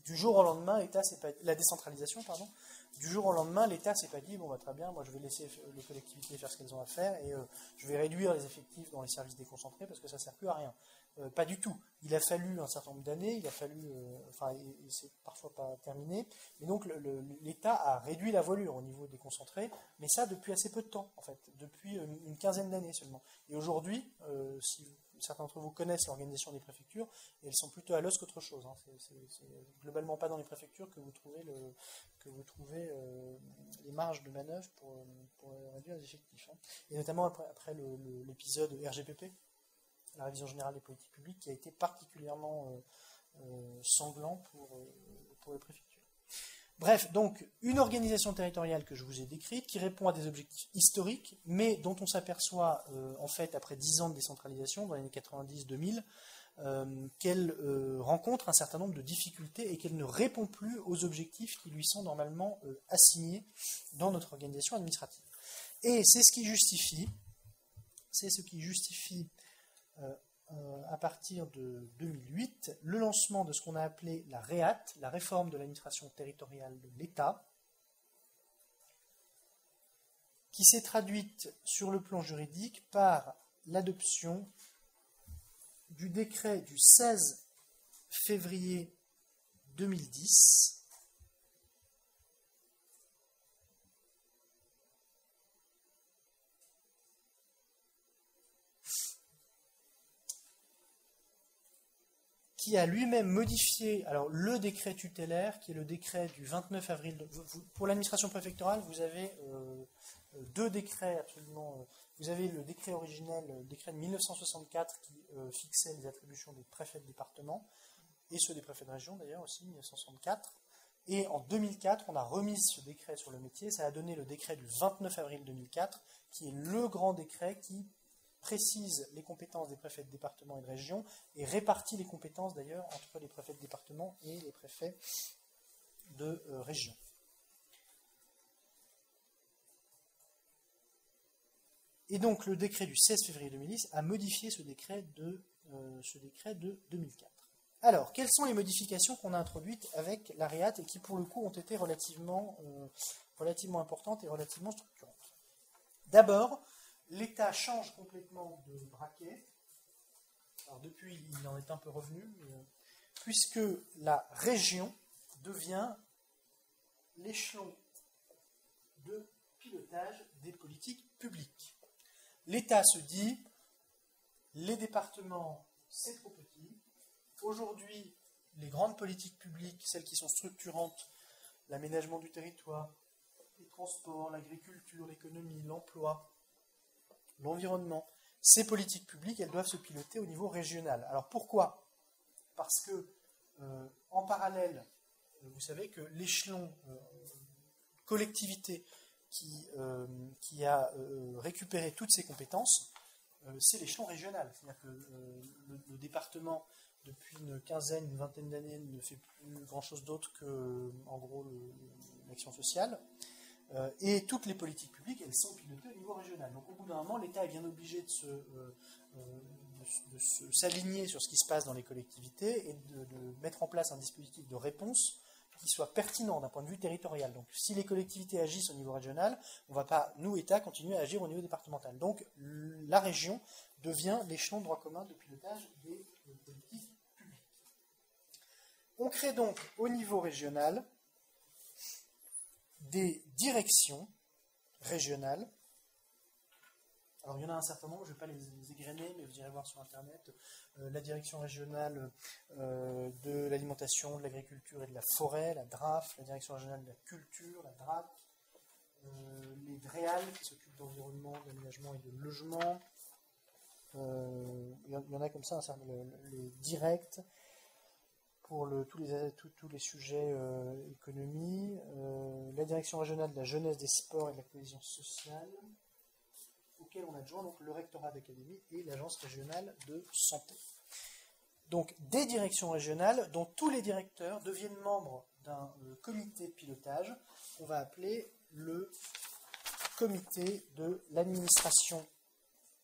Du jour au lendemain, l'État s'est pas, la décentralisation, pardon. Du jour au lendemain, l'État s'est pas dit bon bah très bien, moi je vais laisser les collectivités faire ce qu'elles ont à faire et euh, je vais réduire les effectifs dans les services déconcentrés parce que ça sert plus à rien. Euh, pas du tout. Il a fallu un certain nombre d'années, il a fallu, euh, enfin, c'est parfois pas terminé, mais donc l'État a réduit la voilure au niveau des concentrés, mais ça depuis assez peu de temps, en fait, depuis une, quinzaine d'années seulement. Et aujourd'hui, euh, si certains d'entre vous connaissent l'organisation des préfectures, elles sont plutôt à l'os qu'autre chose. Hein. C'est globalement pas dans les préfectures que vous trouvez, les marges de manœuvre pour, réduire les effectifs. Hein. Et notamment après, après l'épisode RGPP, la révision générale des politiques publiques, qui a été particulièrement euh, euh, sanglant pour, euh, pour les préfectures. Bref, donc une organisation territoriale que je vous ai décrite, qui répond à des objectifs historiques, mais dont on s'aperçoit en fait après 10 ans de décentralisation, dans les années 90-2000, qu'elle rencontre un certain nombre de difficultés et qu'elle ne répond plus aux objectifs qui lui sont normalement assignés dans notre organisation administrative. Et c'est ce qui justifie, c'est ce qui justifie à partir de 2008 le lancement de ce qu'on a appelé la REAT, la réforme de l'administration territoriale de l'État, qui s'est traduite sur le plan juridique par l'adoption du décret du 16 février 2010 a lui-même modifié alors, le décret tutélaire, qui est le décret du 29 avril. pour l'administration préfectorale, vous avez euh, euh, deux décrets absolument. Euh, vous avez le décret originel, le décret de 1964, qui fixait les attributions des préfets de département, et ceux des préfets de région d'ailleurs aussi, 1964. Et en 2004, on a remis ce décret sur le métier. Ça a donné le décret du 29 avril 2004, qui est le grand décret qui précise les compétences des préfets de département et de région et répartit les compétences d'ailleurs entre les préfets de département et les préfets de euh, région. Et donc le décret du 16 février 2010 a modifié ce décret de, euh, ce décret de 2004. Alors, quelles sont les modifications qu'on a introduites avec l'AREAT et qui pour le coup ont été relativement, euh, relativement importantes et relativement structurantes? D'abord, L'État change complètement de braquet. Alors depuis, il en est un peu revenu, euh, puisque la région devient l'échelon de pilotage des politiques publiques. L'État se dit, les départements, c'est trop petit. Aujourd'hui, les grandes politiques publiques, celles qui sont structurantes, l'aménagement du territoire, les transports, l'agriculture, l'économie, l'emploi, l'environnement, ces politiques publiques, elles doivent se piloter au niveau régional. Alors pourquoi? Parce que euh, en parallèle, euh, vous savez que l'échelon euh, collectivité qui, a récupéré toutes ces compétences, c'est l'échelon régional. C'est-à-dire que le, département, depuis une quinzaine, une vingtaine d'années, ne fait plus grand-chose d'autre que, en l'action sociale. Euh, et toutes les politiques publiques, elles sont pilotées au niveau régional. Donc au bout d'un moment, l'État est bien obligé de, euh, euh, s'aligner sur ce qui se passe dans les collectivités et de, mettre en place un dispositif de réponse qui soit pertinent d'un point de vue territorial. Donc si les collectivités agissent au niveau régional, on ne va pas, nous, État, continuer à agir au niveau départemental. Donc la région devient l'échelon de droit commun de pilotage des politiques publiques. On crée donc au niveau régional des directions régionales. Alors il y en a un certain nombre, je ne vais pas les, égrener, mais vous irez voir sur Internet. Euh, la direction régionale euh, de l'alimentation, de l'agriculture et de la forêt, la DRAF, la direction régionale de la culture, la DRAC, euh, les DREAL qui s'occupent d'environnement, d'aménagement et de logement. Il y en a comme ça, certain les directs, pour le, tous, les, tous, les sujets euh, économie, euh, la direction régionale de la jeunesse, des sports et de la cohésion sociale, auquel on adjoint donc le rectorat d'académie et l'agence régionale de santé. Donc des directions régionales dont tous les directeurs deviennent membres d'un euh, comité de pilotage qu'on va appeler le comité de l'administration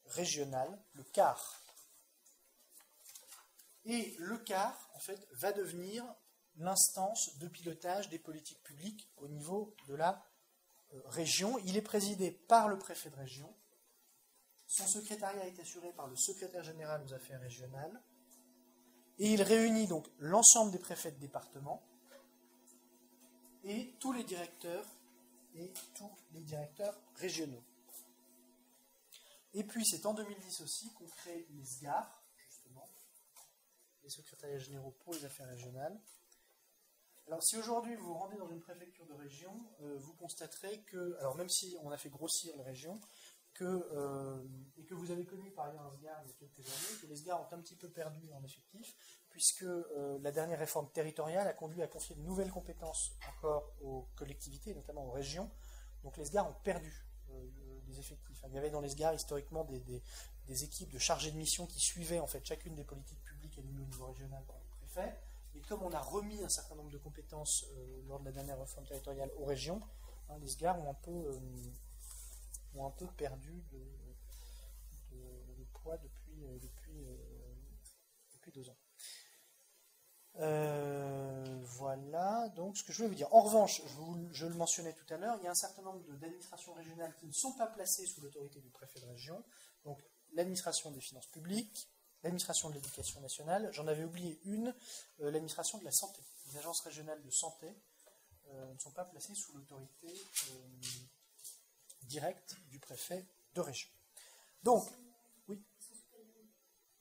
régionale, le CAR. Et le CAR, en fait, va devenir l'instance de pilotage des politiques publiques au niveau de la euh, région. Il est présidé par le préfet de région. Son secrétariat est assuré par le secrétaire général aux affaires régionales. Et il réunit donc l'ensemble des préfets de département et tous les directeurs et tous les directeurs régionaux. Et puis c'est en 2010 aussi qu'on crée les SGAR, les secrétariats généraux pour les affaires régionales. Alors, si aujourd'hui vous vous rendez dans une préfecture de région, euh, vous constaterez que, alors même si on a fait grossir les régions, que, euh, et que vous avez connu par ailleurs un SGAR il y a que les SGAR ont un petit peu perdu en effectif, puisque euh, la dernière réforme territoriale a conduit à confier de nouvelles compétences encore aux collectivités, notamment aux régions. Donc les SGAR ont perdu des effectifs. Il y avait dans les SGAR historiquement des, des équipes de chargés de mission qui suivaient en fait chacune des politiques publiques animées au niveau régional par le préfet. Et comme on a remis un certain nombre de compétences euh, lors de la dernière réforme territoriale aux régions, hein, les SGAR ont un peu, euh, ont un peu perdu de, poids depuis, euh, depuis, depuis deux ans. voilà, donc ce que je voulais vous dire. En revanche, je, je le mentionnais tout à l'heure, il y a un certain nombre d'administrations régionales qui ne sont pas placées sous l'autorité du préfet de région. Donc l'administration des finances publiques, l'administration de l'éducation nationale, j'en avais oublié une, euh, l'administration de la santé. Les agences régionales de santé euh, ne sont pas placées sous l'autorité euh, directe du préfet de région. Donc, oui,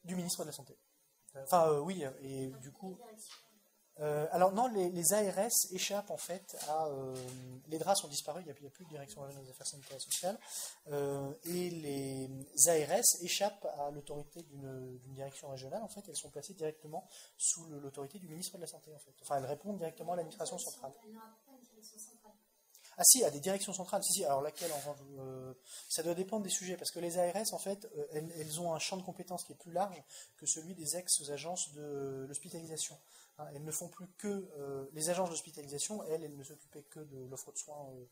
du ministre de la Santé. Enfin, oui, et du coup, euh, alors non, les, ARS échappent en fait à... Euh, les draps sont disparus, il n'y a, plus de direction régionale des affaires sanitaires et sociales, euh, et les ARS échappent à l'autorité d'une direction régionale, en fait, elles sont placées directement sous l'autorité du ministre de la Santé, en fait. Enfin, elles répondent directement à l'administration centrale. Ah si, à des directions centrales. Si, si. Alors laquelle en Ça doit dépendre des sujets, parce que les ARS, en fait, elles, elles, ont un champ de compétences qui est plus large que celui des ex-agences de l'hospitalisation. Hein, elles ne font plus que euh, les agences d'hospitalisation, elles, elles ne s'occupaient que de l'offre de soins euh,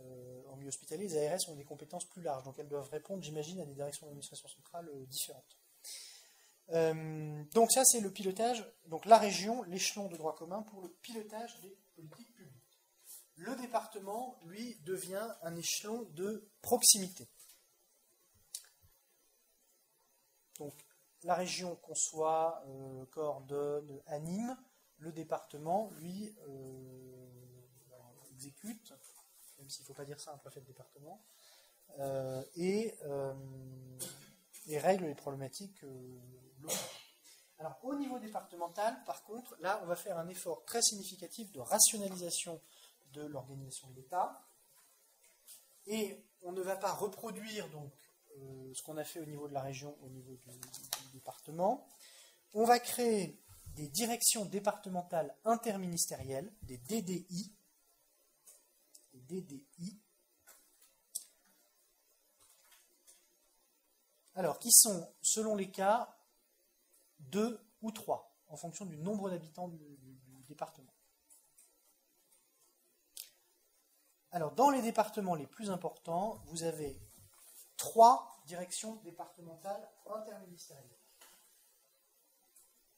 euh, en milieu hospitalier. Les ARS ont des compétences plus larges, donc elles doivent répondre, j'imagine, à des directions d'administration centrale différentes. donc ça, c'est le pilotage, donc la région, l'échelon de droit commun pour le pilotage des politiques publiques. Le département, lui, devient un échelon de proximité. Donc la région conçoit, euh, coordonne, anime. Le département, lui, euh, exécute, même s'il ne faut pas dire ça un préfet de département, euh, et, règle les problématiques locales. Alors, au niveau départemental, par contre, là, on va faire un effort très significatif de rationalisation de l'organisation de l'État. Et on ne va pas reproduire donc ce qu'on a fait au niveau de la région, au niveau du, département. On va créer des directions départementales interministérielles, des DDI, DDI, alors qui sont, selon les cas, deux ou trois, en fonction du nombre d'habitants du département. Alors, dans les départements les plus importants, vous avez trois directions départementales interministérielles.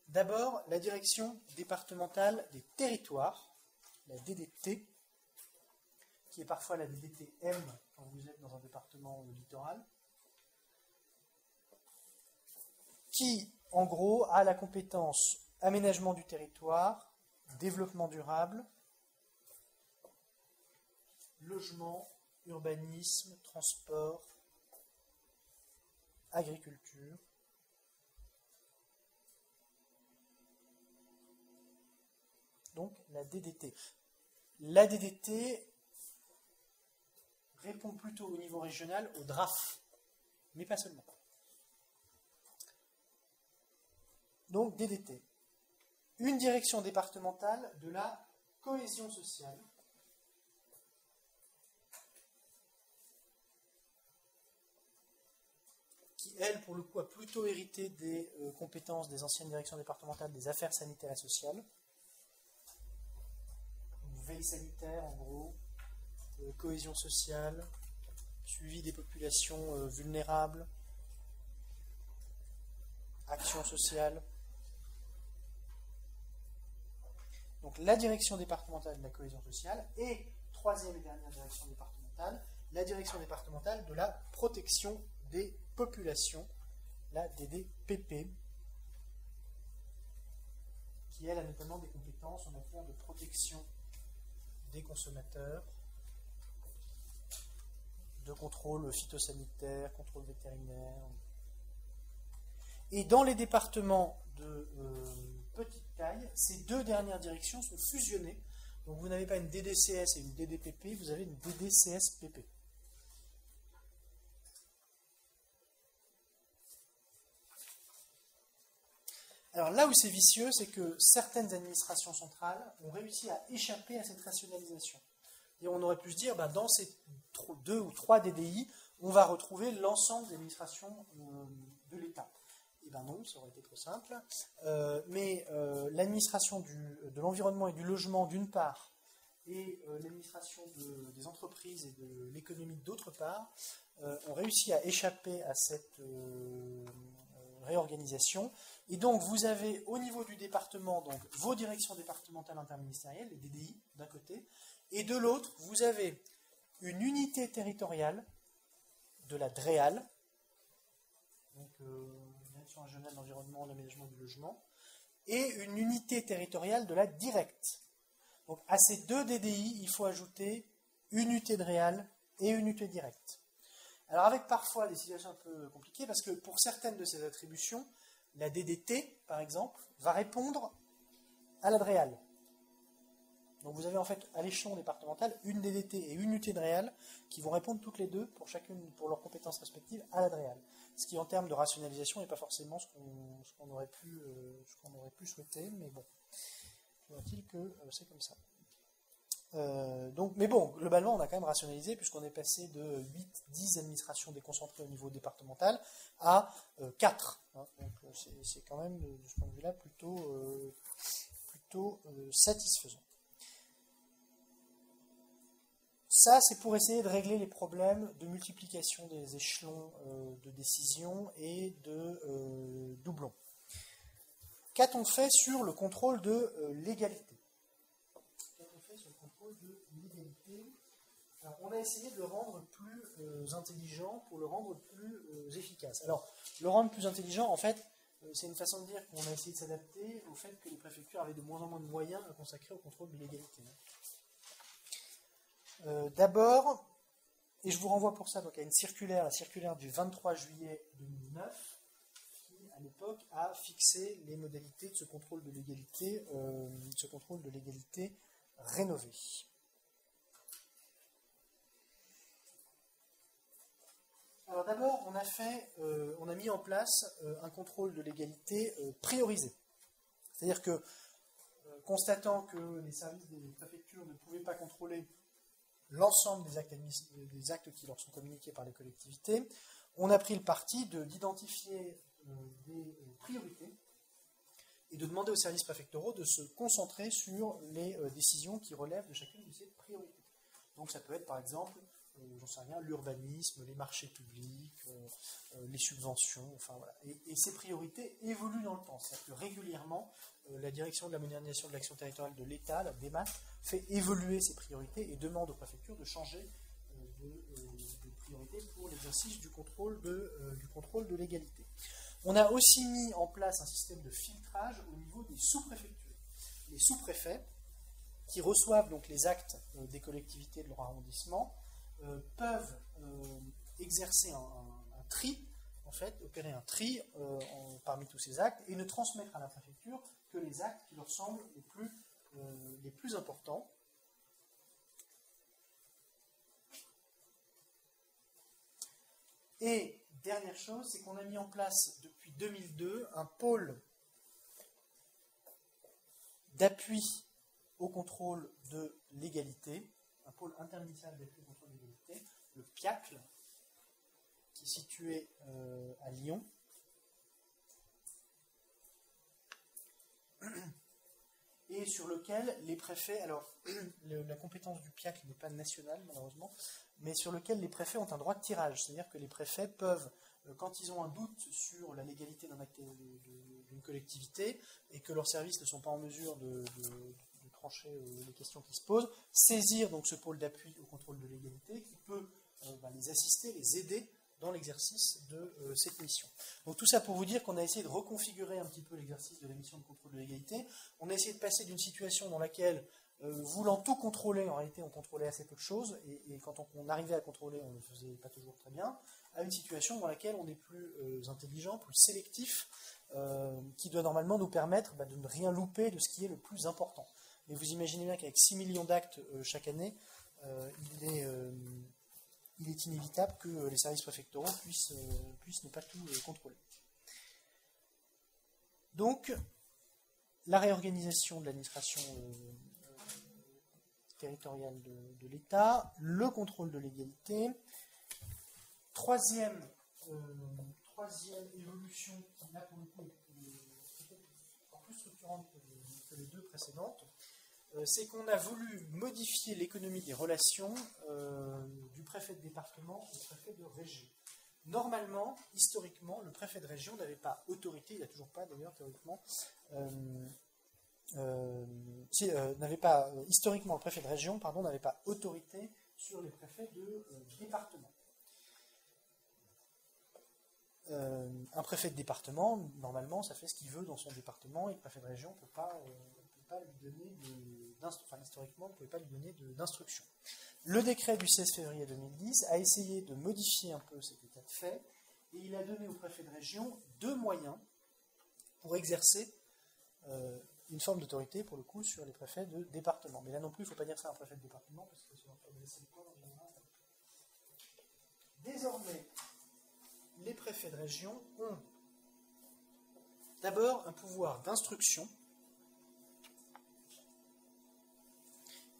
D'abord, la direction départementale des territoires, la DDT, qui est parfois la DDTM quand vous êtes dans un département littoral, qui, en gros, a la compétence aménagement du territoire, développement durable, logement, urbanisme, transport, agriculture. Donc la DDT. La DDT répond plutôt au niveau régional au DRAF, mais pas seulement. Donc DDT. Une direction départementale de la cohésion sociale. Elle, pour le coup, a plutôt hérité des euh, compétences des anciennes directions départementales des affaires sanitaires et sociales. Veille sanitaire, en gros, euh, cohésion sociale, suivi des populations euh, vulnérables, action sociale. Donc la direction départementale de la cohésion sociale et, troisième et dernière direction départementale, la direction départementale de la protection des populations, la DDPP, qui elle a notamment des compétences en matière de protection des consommateurs, de contrôle phytosanitaire, contrôle vétérinaire. Et dans les départements de euh, petite taille, ces deux dernières directions sont fusionnées. Donc vous n'avez pas une DDCS et une DDPP, vous avez une DDCSPP. Alors là où c'est vicieux, c'est que certaines administrations centrales ont réussi à échapper à cette rationalisation. Et on aurait pu se dire, bah, dans ces deux ou trois DDI, on va retrouver l'ensemble des administrations euh, de l'État. Eh bien non, ça aurait été trop simple. Euh, mais euh, l'administration de l'environnement et du logement d'une part, et l'administration des entreprises et de l'économie d'autre part, ont réussi à échapper à cette réorganisation. Et donc, vous avez au niveau du département donc, vos directions départementales interministérielles, les DDI d'un côté, et de l'autre, vous avez une unité territoriale de la DREAL, donc euh, Direction régionale de l'environnement, de l'aménagement du logement, et une unité territoriale de la DIRECT. Donc à ces deux DDI, il faut ajouter une unité DREAL et une unité DIRECT. Alors avec parfois des situations un peu compliquées, parce que pour certaines de ces attributions, la DDT, par exemple, va répondre à la DREAL. Donc vous avez en fait à l'échelon départemental une DDT et une UT qui vont répondre toutes les deux pour chacune pour leurs compétences respectives à la DREAL. Ce qui en termes de rationalisation n'est pas forcément ce qu'on aurait, pu, euh, souhaiter, mais bon, il que euh, c'est comme ça. Euh, donc, mais bon, globalement, on a quand même rationalisé puisqu'on est passé de 8-10 administrations déconcentrées au niveau départemental à 4. Hein. donc c'est quand même, de ce point de vue-là, plutôt, plutôt satisfaisant. Ça, c'est pour essayer de régler les problèmes de multiplication des échelons euh, de décision et de euh, doublons. Qu'a-t-on fait sur le contrôle de euh, l'égalité Qu'a-t-on fait sur le contrôle de l'égalité On a essayé de le rendre plus intelligent pour le rendre plus efficace. Alors, le rendre plus intelligent, en fait, c'est une façon de dire qu'on a essayé de s'adapter au fait que les préfectures avaient de moins en moins de moyens à consacrer au contrôle de l'égalité. Euh, d'abord, et je vous renvoie pour ça donc, à une circulaire, la circulaire du 23 juillet 2009, qui à l'époque a fixé les modalités de ce contrôle de l'égalité, euh, ce contrôle de l'égalité rénové. Alors d'abord, on a fait, euh, on a mis en place un contrôle de l'égalité priorisé. C'est-à-dire que, constatant que les services des préfectures ne pouvaient pas contrôler l'ensemble des actes, qui leur sont communiqués par les collectivités, on a pris le parti d'identifier euh, des euh, priorités et de demander aux services préfectoraux de se concentrer sur les euh, décisions qui relèvent de chacune de ces priorités. Donc ça peut être par exemple, j'en sais rien, l'urbanisme, les marchés publics, les subventions, enfin voilà. Et, ces priorités évoluent dans le temps. C'est-à-dire que régulièrement, la direction de la modernisation de l'action territoriale de l'État, la DEMAT, fait évoluer ses priorités et demande aux préfectures de changer euh, euh, de, priorité pour l'exercice du contrôle de, euh, du contrôle de l'égalité. On a aussi mis en place un système de filtrage au niveau des sous-préfectures. les sous-préfets, qui reçoivent donc les actes euh, des collectivités de leur arrondissement, euh, peuvent euh, exercer un, tri, en fait, opérer un tri euh, parmi tous ces actes et ne transmettre à la préfecture que les actes qui leur semblent les plus, importants. Et dernière chose, c'est qu'on a mis en place depuis 2002 un pôle d'appui au contrôle de l'égalité, un pôle interministériel d'appui au le PIACL, qui est situé euh, à Lyon. Et sur lequel les préfets, alors la compétence du PIACL n'est pas nationale malheureusement, mais sur lequel les préfets ont un droit de tirage. C'est-à-dire que les préfets peuvent, euh, quand ils ont un doute sur la légalité d'une collectivité et que leurs services ne sont pas en mesure de, de- de trancher euh, les questions qui se posent, saisir donc ce pôle d'appui au contrôle de l'égalité qui peut les assister, les aider dans l'exercice de euh, cette mission. Donc tout ça pour vous dire qu'on a essayé de reconfigurer un petit peu l'exercice de la mission de contrôle de l'égalité. On a essayé de passer d'une situation dans laquelle euh, voulant tout contrôler, en réalité, on contrôlait assez peu de choses, et, quand on, arrivait à contrôler, on ne le faisait pas toujours très bien, à une situation dans laquelle on est plus euh, intelligent, plus sélectif, qui doit normalement nous permettre bah, de ne rien louper de ce qui est le plus important. Mais vous imaginez bien qu'avec 6 millions d'actes chaque année, il, est, il est inévitable que les services préfectoraux puissent, euh, ne pas tout euh, contrôler. Donc, la réorganisation de l'administration euh, territoriale de, l'État, le contrôle de l'égalité. Troisième, évolution qui, là, pour le coup, est encore plus structurante que les, deux précédentes, c'est qu'on a voulu modifier l'économie des relations euh, du préfet de département au préfet de région. Normalement, historiquement, le préfet de région n'avait pas autorité, il n'a toujours pas d'ailleurs théoriquement, euh, euh, euh, n'avait pas euh, historiquement le préfet de région pardon n'avait pas autorité sur les préfets de euh, département. Euh, un préfet de département, normalement, ça fait ce qu'il veut dans son département et le préfet de région ne peut pas, euh, pas lui donner de, enfin, historiquement, ne pouvait pas lui donner d'instruction. Le décret du 16 février 2010 a essayé de modifier un peu cet état de fait et il a donné au préfet de région deux moyens pour exercer euh, une forme d'autorité, pour le coup, sur les préfets de département. Mais là non plus, il ne faut pas dire ça à un préfet de département, parce que baisser le poids en général. Désormais, les préfets de région ont d'abord un pouvoir d'instruction.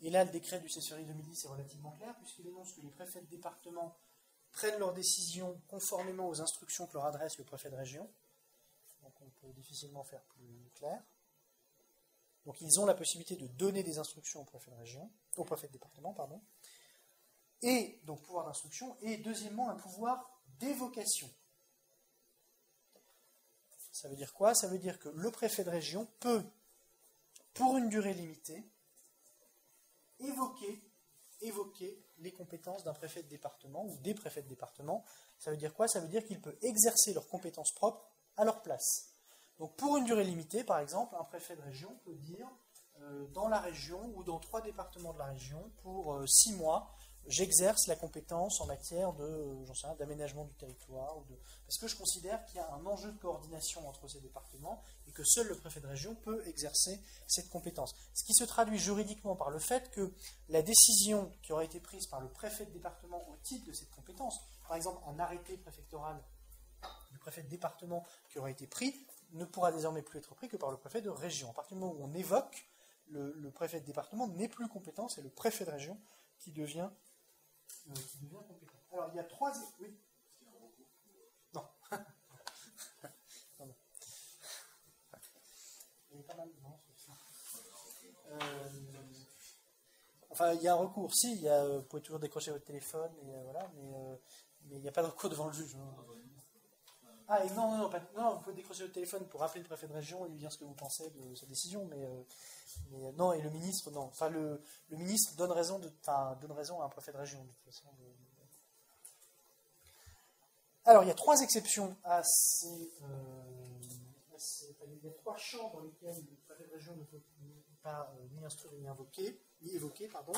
Et là, le décret du 16 février 2010 est relativement clair, puisqu'il énonce que les préfets de département prennent leurs décisions conformément aux instructions que leur adresse le préfet de région. Donc on peut difficilement faire plus clair. Donc ils ont la possibilité de donner des instructions au préfet de région, au préfet de département, pardon. Et donc pouvoir d'instruction, et deuxièmement un pouvoir d'évocation. Ça veut dire quoi? Ça veut dire que le préfet de région peut, pour une durée limitée, évoquer, évoquer les compétences d'un préfet de département ou des préfets de département. Ça veut dire quoi? Ça veut dire qu'il peut exercer leurs compétences propres à leur place. Donc pour une durée limitée, par exemple, un préfet de région peut dire euh, dans la région ou dans trois départements de la région, pour euh, six mois, j'exerce la compétence en matière de, euh, sais d'aménagement du territoire. Parce que je considère qu'il y a un enjeu de coordination entre ces départements que seul le préfet de région peut exercer cette compétence. Ce qui se traduit juridiquement par le fait que la décision qui aura été prise par le préfet de département au titre de cette compétence, par exemple un arrêté préfectoral du préfet de département qui aura été pris, ne pourra désormais plus être pris que par le préfet de région. À partir du moment où on évoque, le, préfet de département n'est plus compétent, c'est le préfet de région qui devient, euh, compétent. Alors il y a trois. Oui. Non. non, non. Il y a pas mal de non, c'est ça. Euh, enfin, il y a un recours. Si, a, vous pouvez toujours décrocher votre téléphone, euh, voilà, mais, euh, il n'y a pas de recours devant le juge. hein. Ah, et non, non, non, pas- non, vous pouvez décrocher votre téléphone pour rappeler le préfet de région et lui dire ce que vous pensez de sa décision, mais, euh, euh, non, et le ministre, non. Enfin, le, le ministre donne raison, donne raison à un préfet de région, Alors, il y a trois exceptions à ces, euh, à ces il y a trois champs dans lesquels le préfet de région ne peut pas euh, ni ni invoquer, ni évoquer, pardon.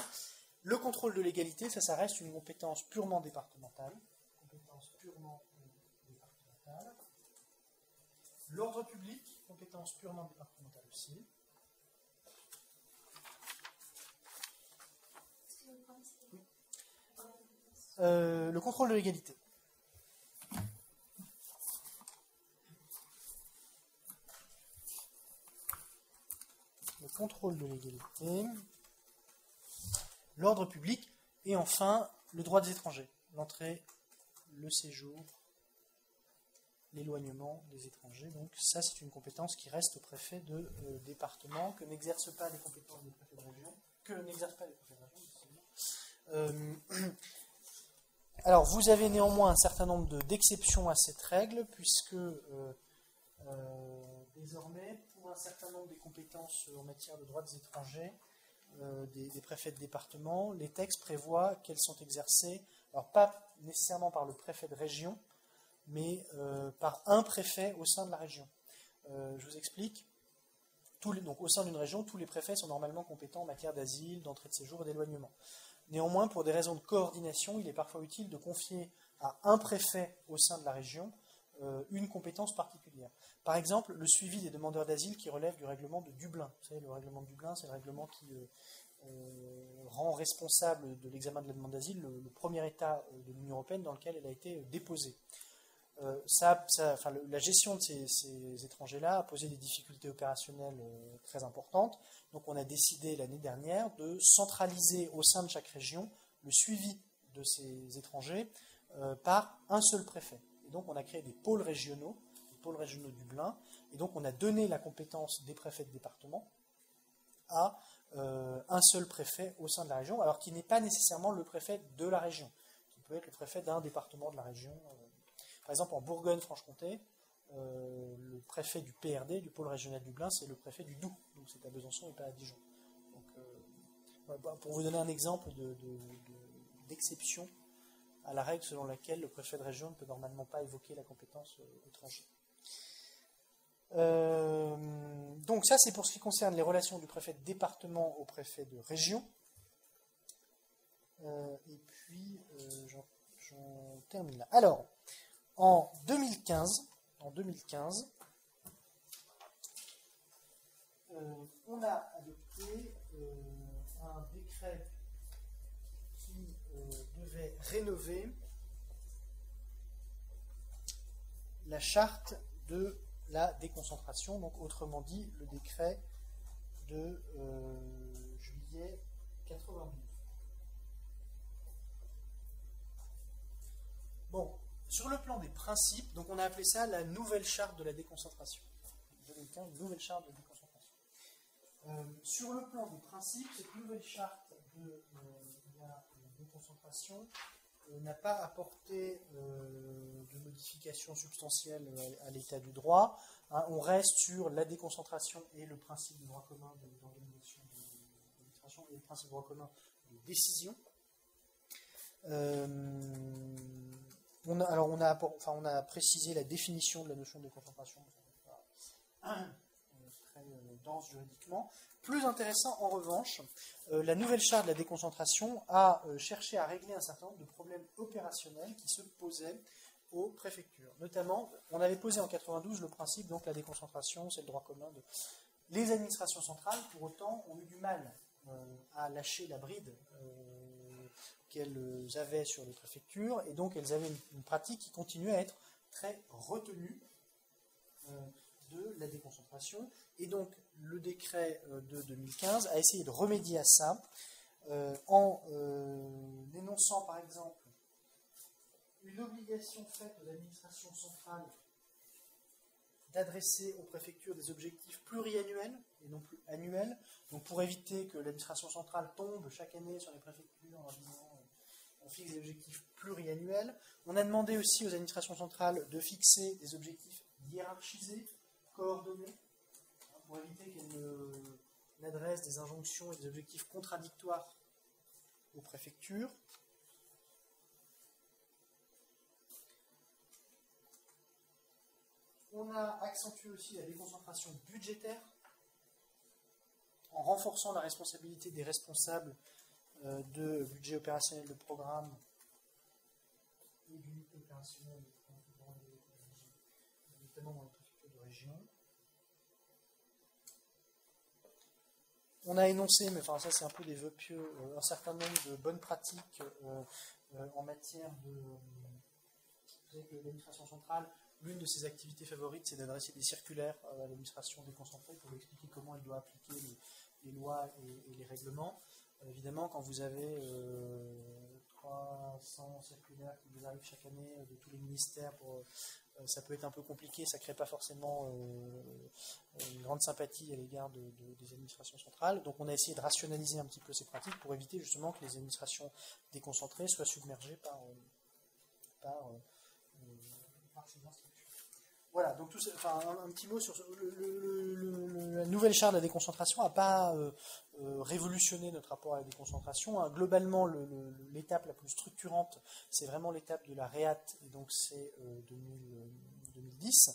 Le contrôle de l'égalité, ça, ça reste une compétence purement départementale. Compétence purement euh, départementale. L'ordre public, compétence purement départementale aussi. Euh, le contrôle de l'égalité. Le contrôle de l'égalité. L'ordre public. Et enfin, le droit des étrangers. L'entrée, le séjour, l'éloignement des étrangers. Donc ça, c'est une compétence qui reste au préfet de euh, département, que n'exerce pas les compétences des préfets de région, que n'exerce pas les préfets de région. Euh, alors, vous avez néanmoins un certain nombre d'exceptions à cette règle, puisque euh, désormais, un certain nombre des compétences en matière de droits des étrangers, des, préfets de département, les textes prévoient qu'elles sont exercées, alors pas nécessairement par le préfet de région, mais euh, par un préfet au sein de la région. Euh, je vous explique. Donc, au sein d'une région, tous les préfets sont normalement compétents en matière d'asile, d'entrée de séjour et d'éloignement. Néanmoins, pour des raisons de coordination, il est parfois utile de confier à un préfet au sein de la région euh, une compétence particulière. Par exemple, le suivi des demandeurs d'asile qui relève du règlement de Dublin. Vous savez, le règlement de Dublin, c'est le règlement qui rend responsable de l'examen de la demande d'asile le, premier État de l'Union européenne dans lequel elle a été déposée. Euh, la gestion de ces, étrangers-là a posé des difficultés opérationnelles euh, très importantes. Donc on a décidé l'année dernière de centraliser au sein de chaque région le suivi de ces étrangers euh, par un seul préfet. Et donc on a créé des pôles régionaux, des pôles régionaux du Dublin, et donc on a donné la compétence des préfets de département à euh, un seul préfet au sein de la région, alors qu'il n'est pas nécessairement le préfet de la région, qui peut être le préfet d'un département de la région. Euh, par exemple, en Bourgogne-Franche-Comté, euh, le préfet du PRD, du pôle régional du Dublin, c'est le préfet du Doubs. Donc c'est à Besançon et pas à Dijon. Pour vous donner un exemple d'exception de, de, à la règle selon laquelle le préfet de région ne peut normalement pas évoquer la compétence euh, étrangère. Euh, donc ça, c'est pour ce qui concerne les relations du préfet de département au préfet de région. Euh, et puis, j'en termine là. Alors, en 2015, en 2015 euh, on a adopté un décret rénover la charte de la déconcentration, donc autrement dit le décret de euh, juillet 92. Bon, sur le plan des principes, donc on a appelé ça la nouvelle charte de la déconcentration. 2015, nouvelle charte de déconcentration. Euh, sur le plan des principes, cette nouvelle charte de euh, euh, n'a pas apporté euh, de modifications substantielles à, à l'état du droit. Hein, on reste sur la déconcentration et le principe du droit commun de, de l'administration et le principe du droit commun de décision. Euh, on a, alors on a, précisé la définition de la notion de déconcentration, très dense juridiquement. Plus intéressant, en revanche, euh, la nouvelle charte de la déconcentration a euh, cherché à régler un certain nombre de problèmes opérationnels qui se posaient aux préfectures. Notamment, on avait posé en 92 le principe, donc la déconcentration, c'est le droit commun de... Les administrations centrales, pour autant, ont eu du mal euh, à lâcher la bride qu'elles avaient sur les préfectures, et donc elles avaient une, une pratique qui continuait à être très retenue de la déconcentration. Et donc, le décret de 2015 a essayé de remédier à ça euh, en euh, énonçant, par exemple, une obligation faite aux administrations centrales d'adresser aux préfectures des objectifs pluriannuels et non plus annuels, donc pour éviter que l'administration centrale tombe chaque année sur les préfectures en disant euh, on fixe des objectifs pluriannuels. On a demandé aussi aux administrations centrales de fixer des objectifs hiérarchisés, pour éviter qu'elles n'adressent des injonctions et des objectifs contradictoires aux préfectures. on a accentué aussi la déconcentration budgétaire en renforçant la responsabilité des responsables euh, de budget opérationnel de programme et d'unité opérationnelle, notamment dans de On a énoncé, mais enfin ça c'est un peu des vœux pieux, euh, un certain nombre de bonnes pratiques euh, en matière de. L'administration centrale, l'une de ses activités favorites, c'est d'adresser des circulaires à l'administration déconcentrée pour lui expliquer comment elle doit appliquer les, lois et, les règlements. évidemment, quand vous avez 300 circulaires qui vous arrivent chaque année de tous les ministères pour euh, ça peut être un peu compliqué, ça ne crée pas forcément euh, une grande sympathie à l'égard des administrations centrales. Donc on a essayé de rationaliser un petit peu ces pratiques pour éviter justement que les administrations déconcentrées soient submergées par, euh, ces. Voilà, donc tout enfin, un, petit mot sur la nouvelle charte de la déconcentration n'a pas révolutionné notre rapport à la déconcentration. Hein. Globalement, l'étape la plus structurante, c'est vraiment l'étape de la REAT, et donc c'est 2010.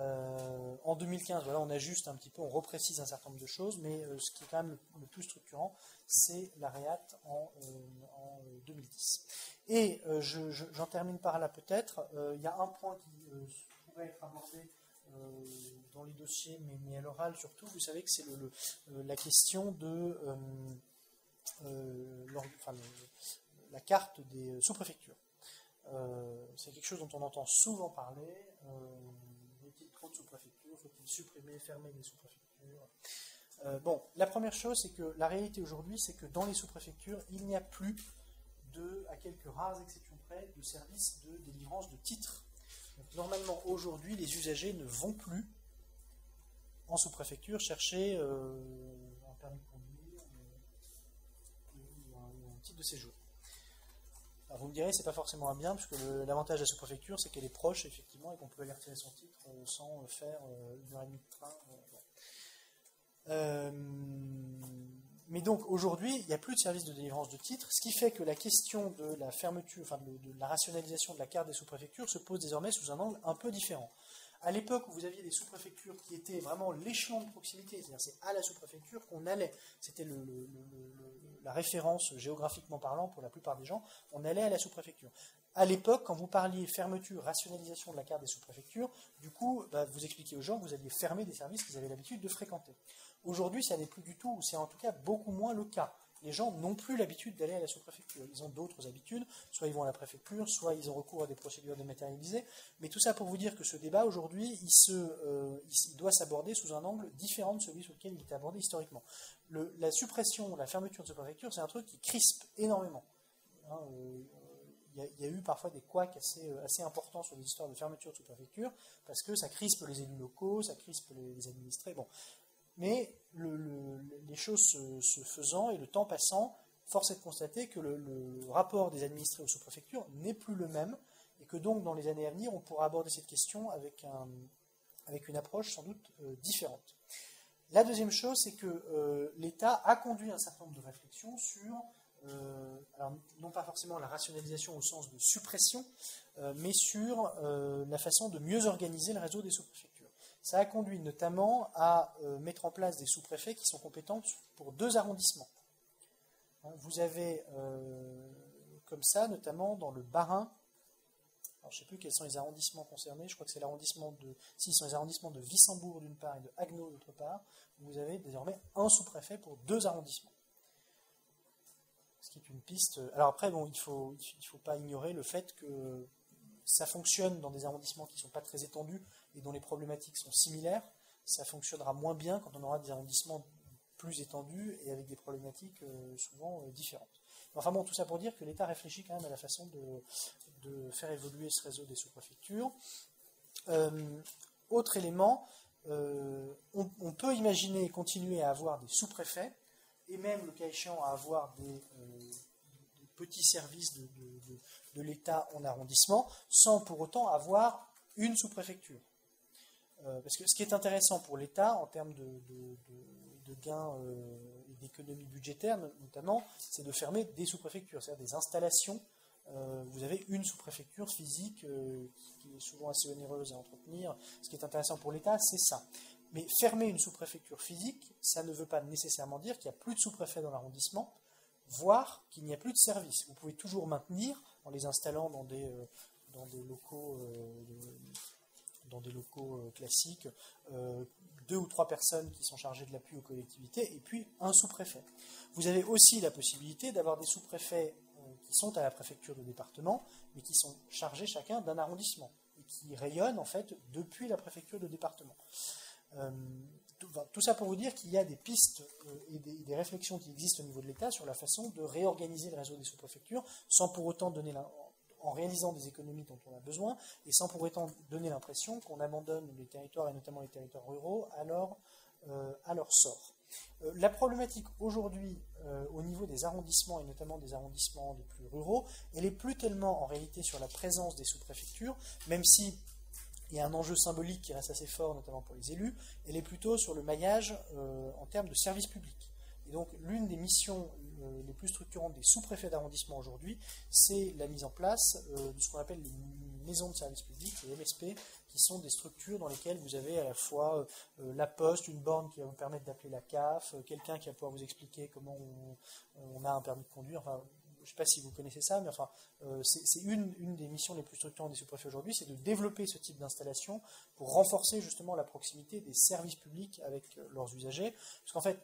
Euh, en 2015, voilà, on ajuste un petit peu, on reprécise un certain nombre de choses, mais euh, ce qui est quand même le, plus structurant, c'est la REAT en, 2010. Euh, et j'en termine par là peut-être. Il y a un point qui pourrait être abordé dans les dossiers, mais, à l'oral surtout. Vous savez que c'est la question de la carte des sous-préfectures. Euh, c'est quelque chose dont on entend souvent parler. Euh, il trop de sous-préfectures Faut-il supprimer, fermer les sous-préfectures? Euh, Bon, la première chose, c'est que la réalité aujourd'hui, c'est que dans les sous-préfectures, il n'y a plus de, à quelques rares exceptions près, de services de délivrance de titres. Normalement, aujourd'hui, les usagers ne vont plus en sous-préfecture chercher un permis de conduire ou un titre de séjour vous me direz, c'est pas forcément un bien, puisque l'avantage de la sous-préfecture, c'est qu'elle est proche, effectivement, et qu'on peut aller retirer son titre euh, sans euh, faire euh, une heure et demie de train. Mais donc, aujourd'hui, il n'y a plus de service de délivrance de titres, ce qui fait que la question de la fermeture, enfin de, la rationalisation de la carte des sous-préfectures se pose désormais sous un angle un peu différent à l'époque où vous aviez des sous-préfectures qui étaient vraiment l'échelon de proximité, c'est-à-dire c'est à la sous-préfecture qu'on allait, c'était la référence géographiquement parlant pour la plupart des gens, on allait à la sous-préfecture. À l'époque, quand vous parliez fermeture, rationalisation de la carte des sous-préfectures, du coup, bah, vous expliquiez aux gens que vous alliez fermer des services qu'ils avaient l'habitude de fréquenter. Aujourd'hui, ça n'est plus du tout, ou c'est en tout cas beaucoup moins le cas les gens n'ont plus l'habitude d'aller à la sous-préfecture. Ils ont d'autres habitudes, soit ils vont à la préfecture, soit ils ont recours à des procédures dématérialisées. Mais tout ça pour vous dire que ce débat aujourd'hui, il, euh, doit s'aborder sous un angle différent de celui sur lequel il était abordé historiquement. la suppression, la fermeture de sous-préfecture, c'est un truc qui crispe énormément. Hein, euh, il y, a eu parfois des couacs assez, euh, assez importants sur les histoires de fermeture de sous-préfecture, parce que ça crispe les élus locaux, ça crispe les administrés. Bon, mais les choses se, faisant et le temps passant, force est de constater que le, rapport des administrés aux sous-préfectures n'est plus le même, et que donc dans les années à venir, on pourra aborder cette question avec, une approche sans doute euh, différente. La deuxième chose, c'est que euh, l'État a conduit un certain nombre de réflexions sur, euh, non pas forcément la rationalisation au sens de suppression, mais sur la façon de mieux organiser le réseau des sous-préfectures. Ça a conduit notamment à euh, mettre en place des sous-préfets qui sont compétents pour deux arrondissements. Hein, vous avez euh, comme ça, notamment dans le Bas-Rhin, je ne sais plus quels sont les arrondissements concernés, je crois que c'est l'arrondissement de. Si, sont les arrondissements de Wissembourg d'une part et de Haguenau d'autre part. Vous avez désormais un sous-préfet pour deux arrondissements. Ce qui est une piste. Alors après, bon, il ne faut pas ignorer le fait que ça fonctionne dans des arrondissements qui ne sont pas très étendus et dont les problématiques sont similaires, ça fonctionnera moins bien quand on aura des arrondissements plus étendus et avec des problématiques euh, souvent euh, différentes. Enfin bon, tout ça pour dire que l'État réfléchit quand même à la façon de, faire évoluer ce réseau des sous-préfectures. Euh, autre élément, on, peut imaginer continuer à avoir des sous-préfets et même, le cas échéant, à avoir des, petits services de, de l'État en arrondissement sans pour autant avoir une sous-préfecture. Euh, parce que ce qui est intéressant pour l'État en termes de, gains euh, et d'économies budgétaires notamment, c'est de fermer des sous-préfectures, c'est-à-dire des installations vous avez une sous-préfecture physique qui est souvent assez onéreuse à entretenir. Ce qui est intéressant pour l'État, c'est ça. Mais fermer une sous-préfecture physique, ça ne veut pas nécessairement dire qu'il n'y a plus de sous-préfet dans l'arrondissement, voire qu'il n'y a plus de service. Vous pouvez toujours maintenir, en les installant dans des, euh, locaux, euh, dans des locaux euh, classiques, deux ou trois personnes qui sont chargées de l'appui aux collectivités, et puis un sous-préfet. Vous avez aussi la possibilité d'avoir des sous-préfets qui sont à la préfecture de département, mais qui sont chargés chacun d'un arrondissement, et qui rayonnent en fait depuis la préfecture de département. Euh, tout, ça pour vous dire qu'il y a des pistes euh, et des, réflexions qui existent au niveau de l'État sur la façon de réorganiser le réseau des sous-préfectures sans pour autant donner en réalisant des économies dont on a besoin et sans pour autant donner l'impression qu'on abandonne les territoires et notamment les territoires ruraux à leur, euh, à leur sort. la problématique aujourd'hui au niveau des arrondissements et notamment des arrondissements les plus ruraux, elle est plus tellement en réalité sur la présence des sous-préfectures, même si il y a un enjeu symbolique qui reste assez fort, notamment pour les élus, elle est plutôt sur le maillage euh, en termes de services publics. Et donc, l'une des missions euh, les plus structurantes des sous-préfets d'arrondissement aujourd'hui, c'est la mise en place euh, de ce qu'on appelle les maisons de services publics, les MSP, qui sont des structures dans lesquelles vous avez à la fois la poste, une borne qui va vous permettre d'appeler la CAF, quelqu'un qui va pouvoir vous expliquer comment on, a un permis de conduire, enfin, je ne sais pas si vous connaissez ça, mais enfin, euh, c'est une, des missions les plus structurantes des sous-préfets aujourd'hui, c'est de développer ce type d'installation pour renforcer justement la proximité des services publics avec euh, leurs usagers. Parce qu'en fait,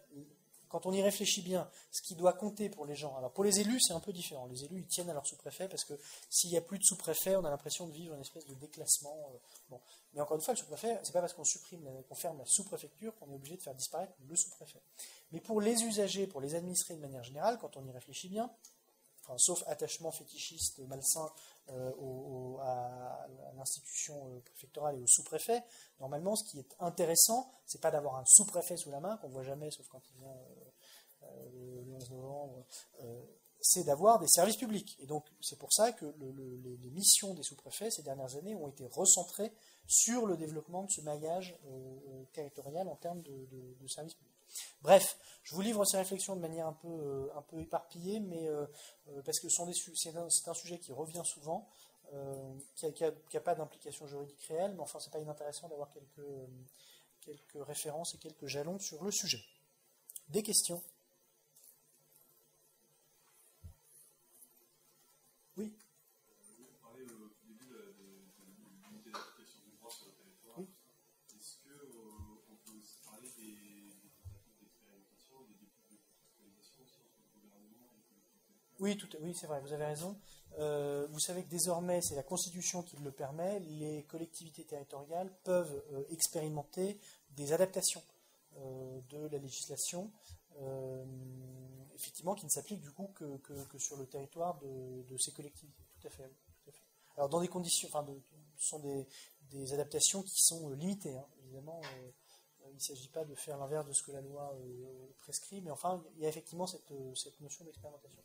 quand on y réfléchit bien, ce qui doit compter pour les gens, alors pour les élus, c'est un peu différent. Les élus, ils tiennent à leur sous-préfet parce que s'il n'y a plus de sous-préfet, on a l'impression de vivre une espèce de déclassement. Euh, bon. Mais encore une fois, le sous-préfet, c'est pas parce qu'on supprime, qu'on ferme la sous-préfecture qu'on est obligé de faire disparaître le sous-préfet. Mais pour les usagers, pour les administrés de manière générale, quand on y réfléchit bien, sauf attachement fétichiste malsain euh, à, l'institution euh, préfectorale et au sous-préfet, normalement, ce qui est intéressant, c'est pas d'avoir un sous-préfet sous la main, qu'on voit jamais, sauf quand il vient euh, le 11 novembre, c'est d'avoir des services publics. Et donc, c'est pour ça que les, missions des sous-préfets ces dernières années ont été recentrées sur le développement de ce maillage territorial en termes de services publics. Bref, je vous livre ces réflexions de manière un peu, euh, éparpillée, mais euh, euh, parce que c'est un, un, sujet qui revient souvent, qui n'a pas d'implication juridique réelle, mais enfin, c'est pas inintéressant d'avoir quelques, quelques références et quelques jalons sur le sujet. Des questions? Oui, oui c'est vrai, vous avez raison. Euh, vous savez que désormais, c'est la Constitution qui le permet, les collectivités territoriales peuvent euh, expérimenter des adaptations euh, de la législation, effectivement, qui ne s'appliquent du coup que, sur le territoire de, ces collectivités. Tout à, fait, Alors, dans des conditions, enfin, ce sont des, adaptations qui sont limitées, hein. évidemment. il ne s'agit pas de faire l'inverse de ce que la loi prescrit, mais enfin, il y a effectivement cette notion d'expérimentation.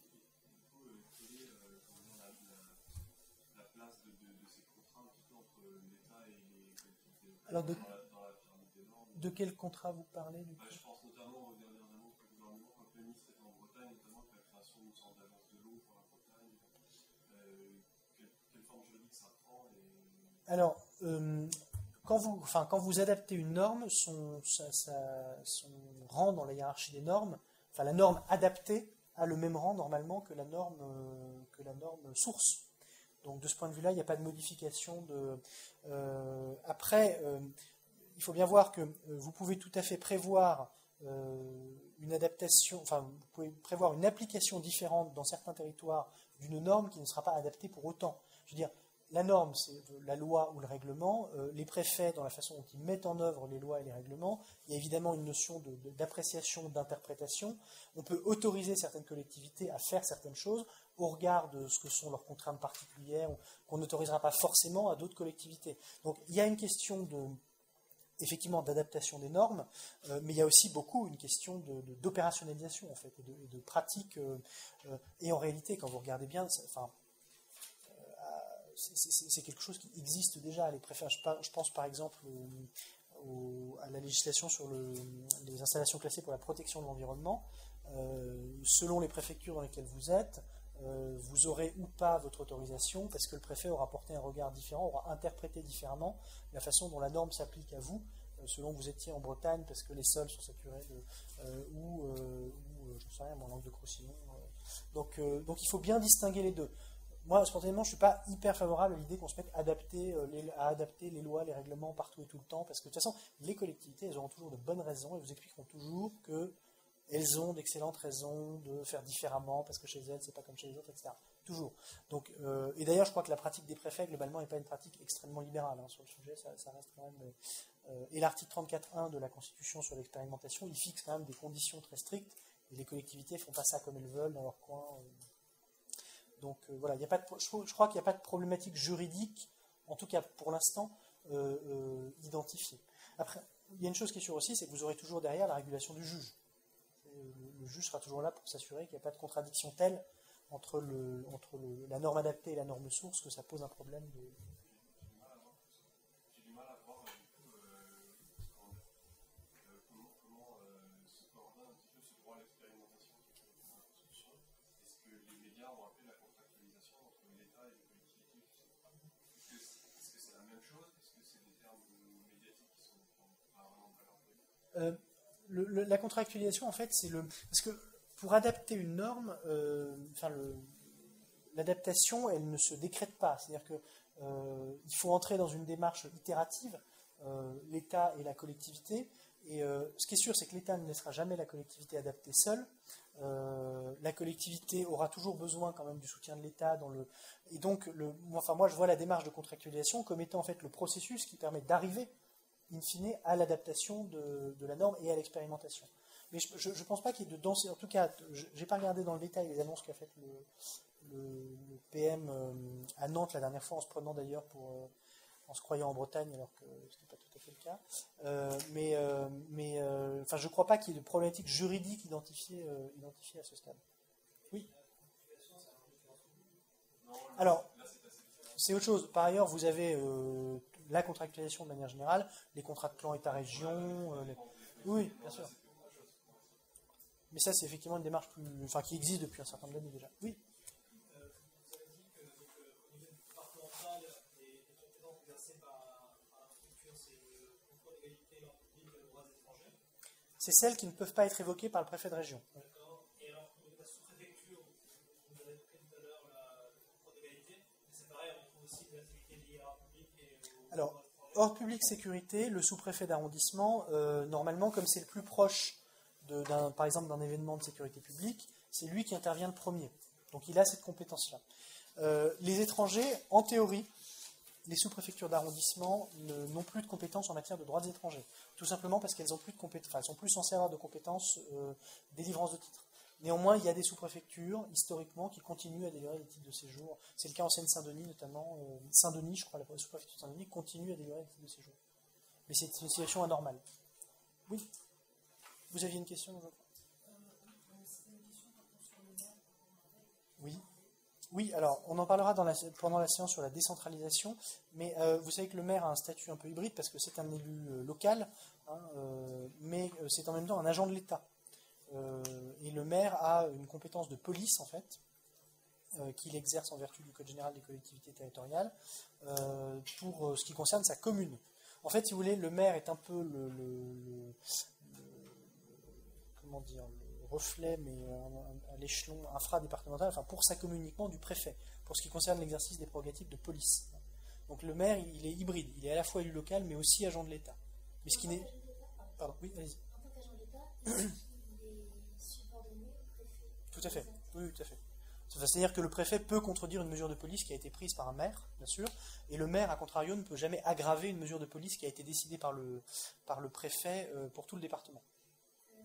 Alors de, de quel contrat vous parlez du bah, Je pense notamment aux dernières annonces du gouvernement quand le ministre en Bretagne, notamment avec la création d'une sorte d'agence de l'eau pour la Bretagne. Euh, quelle, quelle, forme juridique ça prend et... Alors, euh, quand, vous, enfin, quand vous adaptez une norme, son, ça, ça, son rang dans la hiérarchie des normes, enfin la norme adaptée a le même rang normalement que la norme, euh, que la norme source. Donc de ce point de vue-là, il n'y a pas de modification de. Euh, après, euh, il faut bien voir que euh, vous pouvez tout à fait prévoir une adaptation, enfin vous pouvez prévoir une application différente dans certains territoires d'une norme qui ne sera pas adaptée pour autant. La norme, c'est la loi ou le règlement. les préfets, dans la façon dont ils mettent en œuvre les lois et les règlements, il y a évidemment une notion d'appréciation, d'interprétation. On peut autoriser certaines collectivités à faire certaines choses au regard de ce que sont leurs contraintes particulières, qu'on n'autorisera pas forcément à d'autres collectivités. Donc il y a une question de, effectivement d'adaptation des normes, euh, mais il y a aussi beaucoup une question d'opérationnalisation en fait et de, pratique. Euh, euh, et en réalité, quand vous regardez bien, enfin, c'est quelque chose qui existe déjà. Les préfets, je, pense par exemple à la législation sur les installations classées pour la protection de l'environnement. selon les préfectures dans lesquelles vous êtes, euh, vous aurez ou pas votre autorisation, parce que le préfet aura porté un regard différent, aura interprété différemment la façon dont la norme s'applique à vous, euh, selon vous étiez en Bretagne, parce que les sols sont saturés, euh, ou, euh, euh, j'en sais rien, mon langue de Croussillon. euh. donc, euh, donc il faut bien distinguer les deux. Moi, spontanément, je suis pas hyper favorable à l'idée qu'on se mette à adapter, euh, les, à adapter les lois, les règlements partout et tout le temps, parce que de toute façon, les collectivités, elles auront toujours de bonnes raisons, elles vous expliqueront toujours que elles ont d'excellentes raisons de faire différemment, parce que chez elles, c'est pas comme chez les autres, etc. Toujours. Donc, euh, et d'ailleurs, je crois que la pratique des préfets, globalement, n'est pas une pratique extrêmement libérale hein, sur le sujet, ça, ça reste quand même... euh, et l'article 34.1 de la Constitution sur l'expérimentation, il fixe quand même des conditions très strictes, et les collectivités font pas ça comme elles veulent dans leur coin. Donc euh, voilà, il y a pas je, crois qu'il n'y a pas de problématique juridique, en tout cas pour l'instant, euh, euh, identifiée. Après, il y a une chose qui est sûre aussi, c'est que vous aurez toujours derrière la régulation du juge. Le, juge sera toujours là pour s'assurer qu'il n'y a pas de contradiction telle entre, la norme adaptée et la norme source que ça pose un problème de. Le- la contractualisation, en fait, c'est le. Parce que pour adapter une norme, euh, enfin, l'adaptation, elle ne se décrète pas. C'est-à-dire que euh, faut entrer dans une démarche itérative, euh, l'État et la collectivité. Et euh, ce qui est sûr, c'est que l'État ne laissera jamais la collectivité adapter seule. Euh, la collectivité aura toujours besoin quand même du soutien de l'État dans le. Et donc, enfin, moi, je vois la démarche de contractualisation comme étant en fait le processus qui permet d'arriver in fine, à l'adaptation de, la norme et à l'expérimentation. Mais je ne pense pas qu'il y ait de danser. En tout cas, je n'ai pas regardé dans le détail les annonces qu'a faites le, PM euh, à Nantes la dernière fois, en se prenant d'ailleurs pour. euh, en se croyant en Bretagne, alors que ce n'était pas tout à fait le cas. Euh, mais enfin, je ne crois pas qu'il y ait de problématique juridique identifiée, identifiée à ce stade. Oui. Alors, c'est autre chose. Par ailleurs, vous avez la contractualisation de manière générale, les contrats de plan État-région. euh, les- Oui, bien sûr. Mais ça, c'est effectivement une démarche plus, enfin, qui existe depuis un certain nombre d'années déjà. Oui. Vous avez dit que donc, euh. C'est celles qui ne peuvent pas être évoquées par le préfet de région. Alors. Hors public sécurité, le sous-préfet d'arrondissement, euh, normalement, comme c'est le plus proche, par exemple, d'un événement de sécurité publique, c'est lui qui intervient le premier. Donc il a cette compétence-là. Euh, les étrangers, en théorie, les sous-préfectures d'arrondissement n'ont plus de compétences en matière de droits des étrangers. Tout simplement parce qu'elles ont plus de compétences, sont plus censées avoir de compétences euh, délivrance de titres. Néanmoins, il y a des sous-préfectures, historiquement, qui continuent à délivrer des titres de séjour. C'est le cas en Seine-Saint-Denis, notamment. euh, Saint-Denis, je crois, la sous-préfecture de Saint-Denis continue à délivrer des titres de séjour. Mais c'est une situation anormale. Oui Vous aviez une question Oui. Oui, alors on en parlera pendant la séance sur la décentralisation, mais euh, vous savez que le maire a un statut un peu hybride parce que c'est un élu euh, local, hein, mais c'est en même temps un agent de l'État. Euh, et le maire a une compétence de police en fait, euh, qu'il exerce en vertu du Code général des collectivités territoriales, euh, pour ce qui concerne sa commune. En fait, si vous voulez, le maire est un peu le, le- le- le- comment dire, le reflet, mais à, l'échelon infradépartemental, enfin pour sa commune uniquement du préfet, pour ce qui concerne l'exercice des prérogatives de police. Donc le maire, il est hybride, il est à la fois élu local, mais aussi agent de l'État. Mais ce qui n'est, pardon, oui, allez-y. Tout à fait. Oui, oui, tout à fait. Enfin, C'est-à-dire que le préfet peut contredire une mesure de police qui a été prise par un maire, bien sûr, et le maire, à contrario, ne peut jamais aggraver une mesure de police qui a été décidée par le, par le préfet euh, pour tout le département. Euh,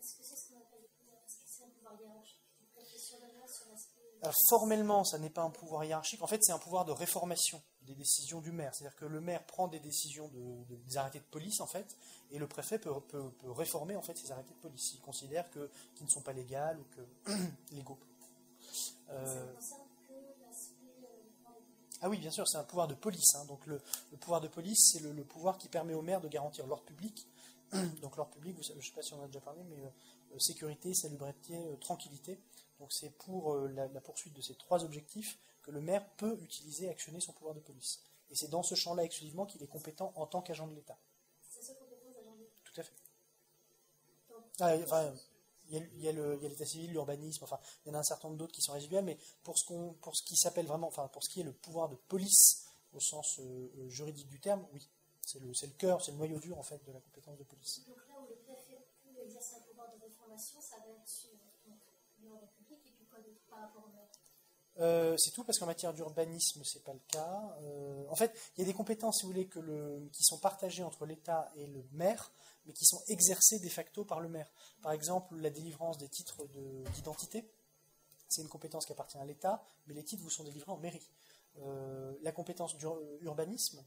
Est-ce que c'est ce qu'on appelle le pouvoir Est-ce que c'est un pouvoir hiérarchique du préfet sur le reste, sur l'aspect Alors, formellement, ça n'est pas un pouvoir hiérarchique. En fait, c'est un pouvoir de réformation des décisions du maire. C'est-à-dire que le maire prend des décisions de, de- des arrêtés de police, en fait, et le préfet peut, peut- peut réformer en fait ces arrêtés de police s'il considère que qu'ils ne sont pas légaux ou que légaux. Euh, euh. Ah oui, bien sûr, c'est un pouvoir de police. hein. Donc le, le pouvoir de police, c'est le, le pouvoir qui permet au maire de garantir l'ordre public. Donc l'ordre public, vous savez, je ne sais pas si on en a déjà parlé, mais euh, sécurité, salubrité, euh, tranquillité. Donc c'est pour la, la poursuite de ces trois objectifs que le maire peut utiliser, actionner son pouvoir de police. Et c'est dans ce champ-là exclusivement qu'il est compétent en tant qu'agent de l'État. C'est seule compétence d'agent d'État. Tout à fait. Ah, enfin, il y a- l'état civil, l'urbanisme, enfin, il y en a un certain nombre d'autres qui sont résiduels, mais pour ce, qu'on, pour ce qui s'appelle vraiment, enfin, pour ce qui est le pouvoir de police au sens euh, euh, juridique du terme, oui. C'est le, c'est le cœur, c'est le noyau dur, en fait, de la compétence de police. donc là où le préfet peut exercer un pouvoir de réformation, ça va être sur donc, l'ordre public et puis quoi d'autre par rapport au maire? Euh, c'est tout parce qu'en matière d'urbanisme, c'est pas le cas. Euh, en fait, il y a des compétences, si vous voulez, qui sont partagées entre l'État et le maire, mais qui sont exercées de facto par le maire. Par exemple, la délivrance des titres de- d'identité, c'est une compétence qui appartient à l'État, mais les titres vous sont délivrés en mairie. Euh, la compétence d'urbanisme,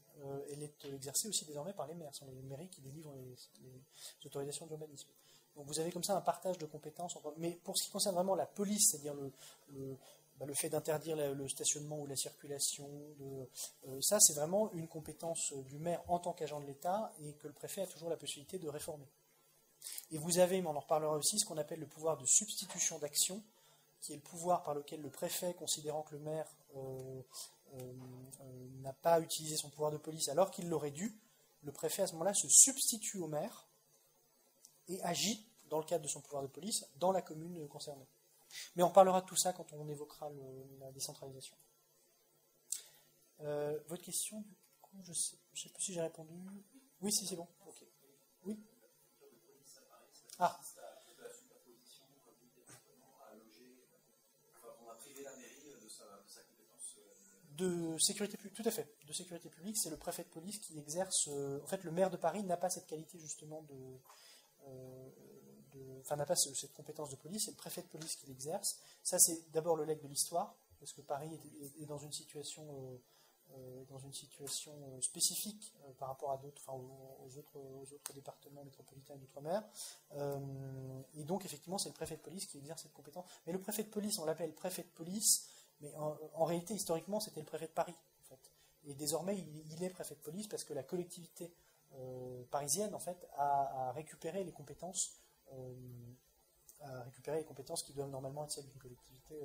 elle est exercée aussi désormais par les maires. Ce sont les mairies qui délivrent les, autorisations d'urbanisme. Donc vous avez comme ça un partage de compétences. Mais pour ce qui concerne vraiment la police, c'est-à-dire le, bah, le fait d'interdire le stationnement ou la circulation, euh, ça c'est vraiment une compétence euh, du maire en tant qu'agent de l'État et que le préfet a toujours la possibilité de réformer. Et vous avez, mais on en reparlera aussi, ce qu'on appelle le pouvoir de substitution d'action, qui est le pouvoir par lequel le préfet, considérant que le maire euh, n'a pas utilisé son pouvoir de police alors qu'il l'aurait dû, le préfet à ce moment-là se substitue au maire et agit dans le cadre de son pouvoir de police dans la commune concernée. Mais on parlera de tout ça quand on évoquera la décentralisation. Euh, votre question, du coup, je ne sais plus si j'ai répondu. Oui, si c'est bon. Ok. Oui. Ah. De sécurité publique, tout à fait. De sécurité publique, c'est le préfet de police qui exerce. euh, en fait, le maire de Paris n'a pas cette qualité justement de, euh, enfin n'a pas ce- cette compétence de police. C'est le préfet de police qui l'exerce. Ça, c'est d'abord le legs de l'histoire, parce que Paris est, dans une situation, euh, euh, dans une situation euh, spécifique par rapport à d'autres, enfin, aux, autres, aux autres départements métropolitains d'outre-mer. Et donc, effectivement, c'est le préfet de police qui exerce cette compétence. Mais le préfet de police, on l'appelle préfet de police, mais en, réalité, historiquement, c'était le préfet de Paris. Et désormais, il, est préfet de police parce que la collectivité parisienne, en fait, a récupéré les compétences, euh, a récupéré les compétences qui doivent normalement être celles d'une collectivité.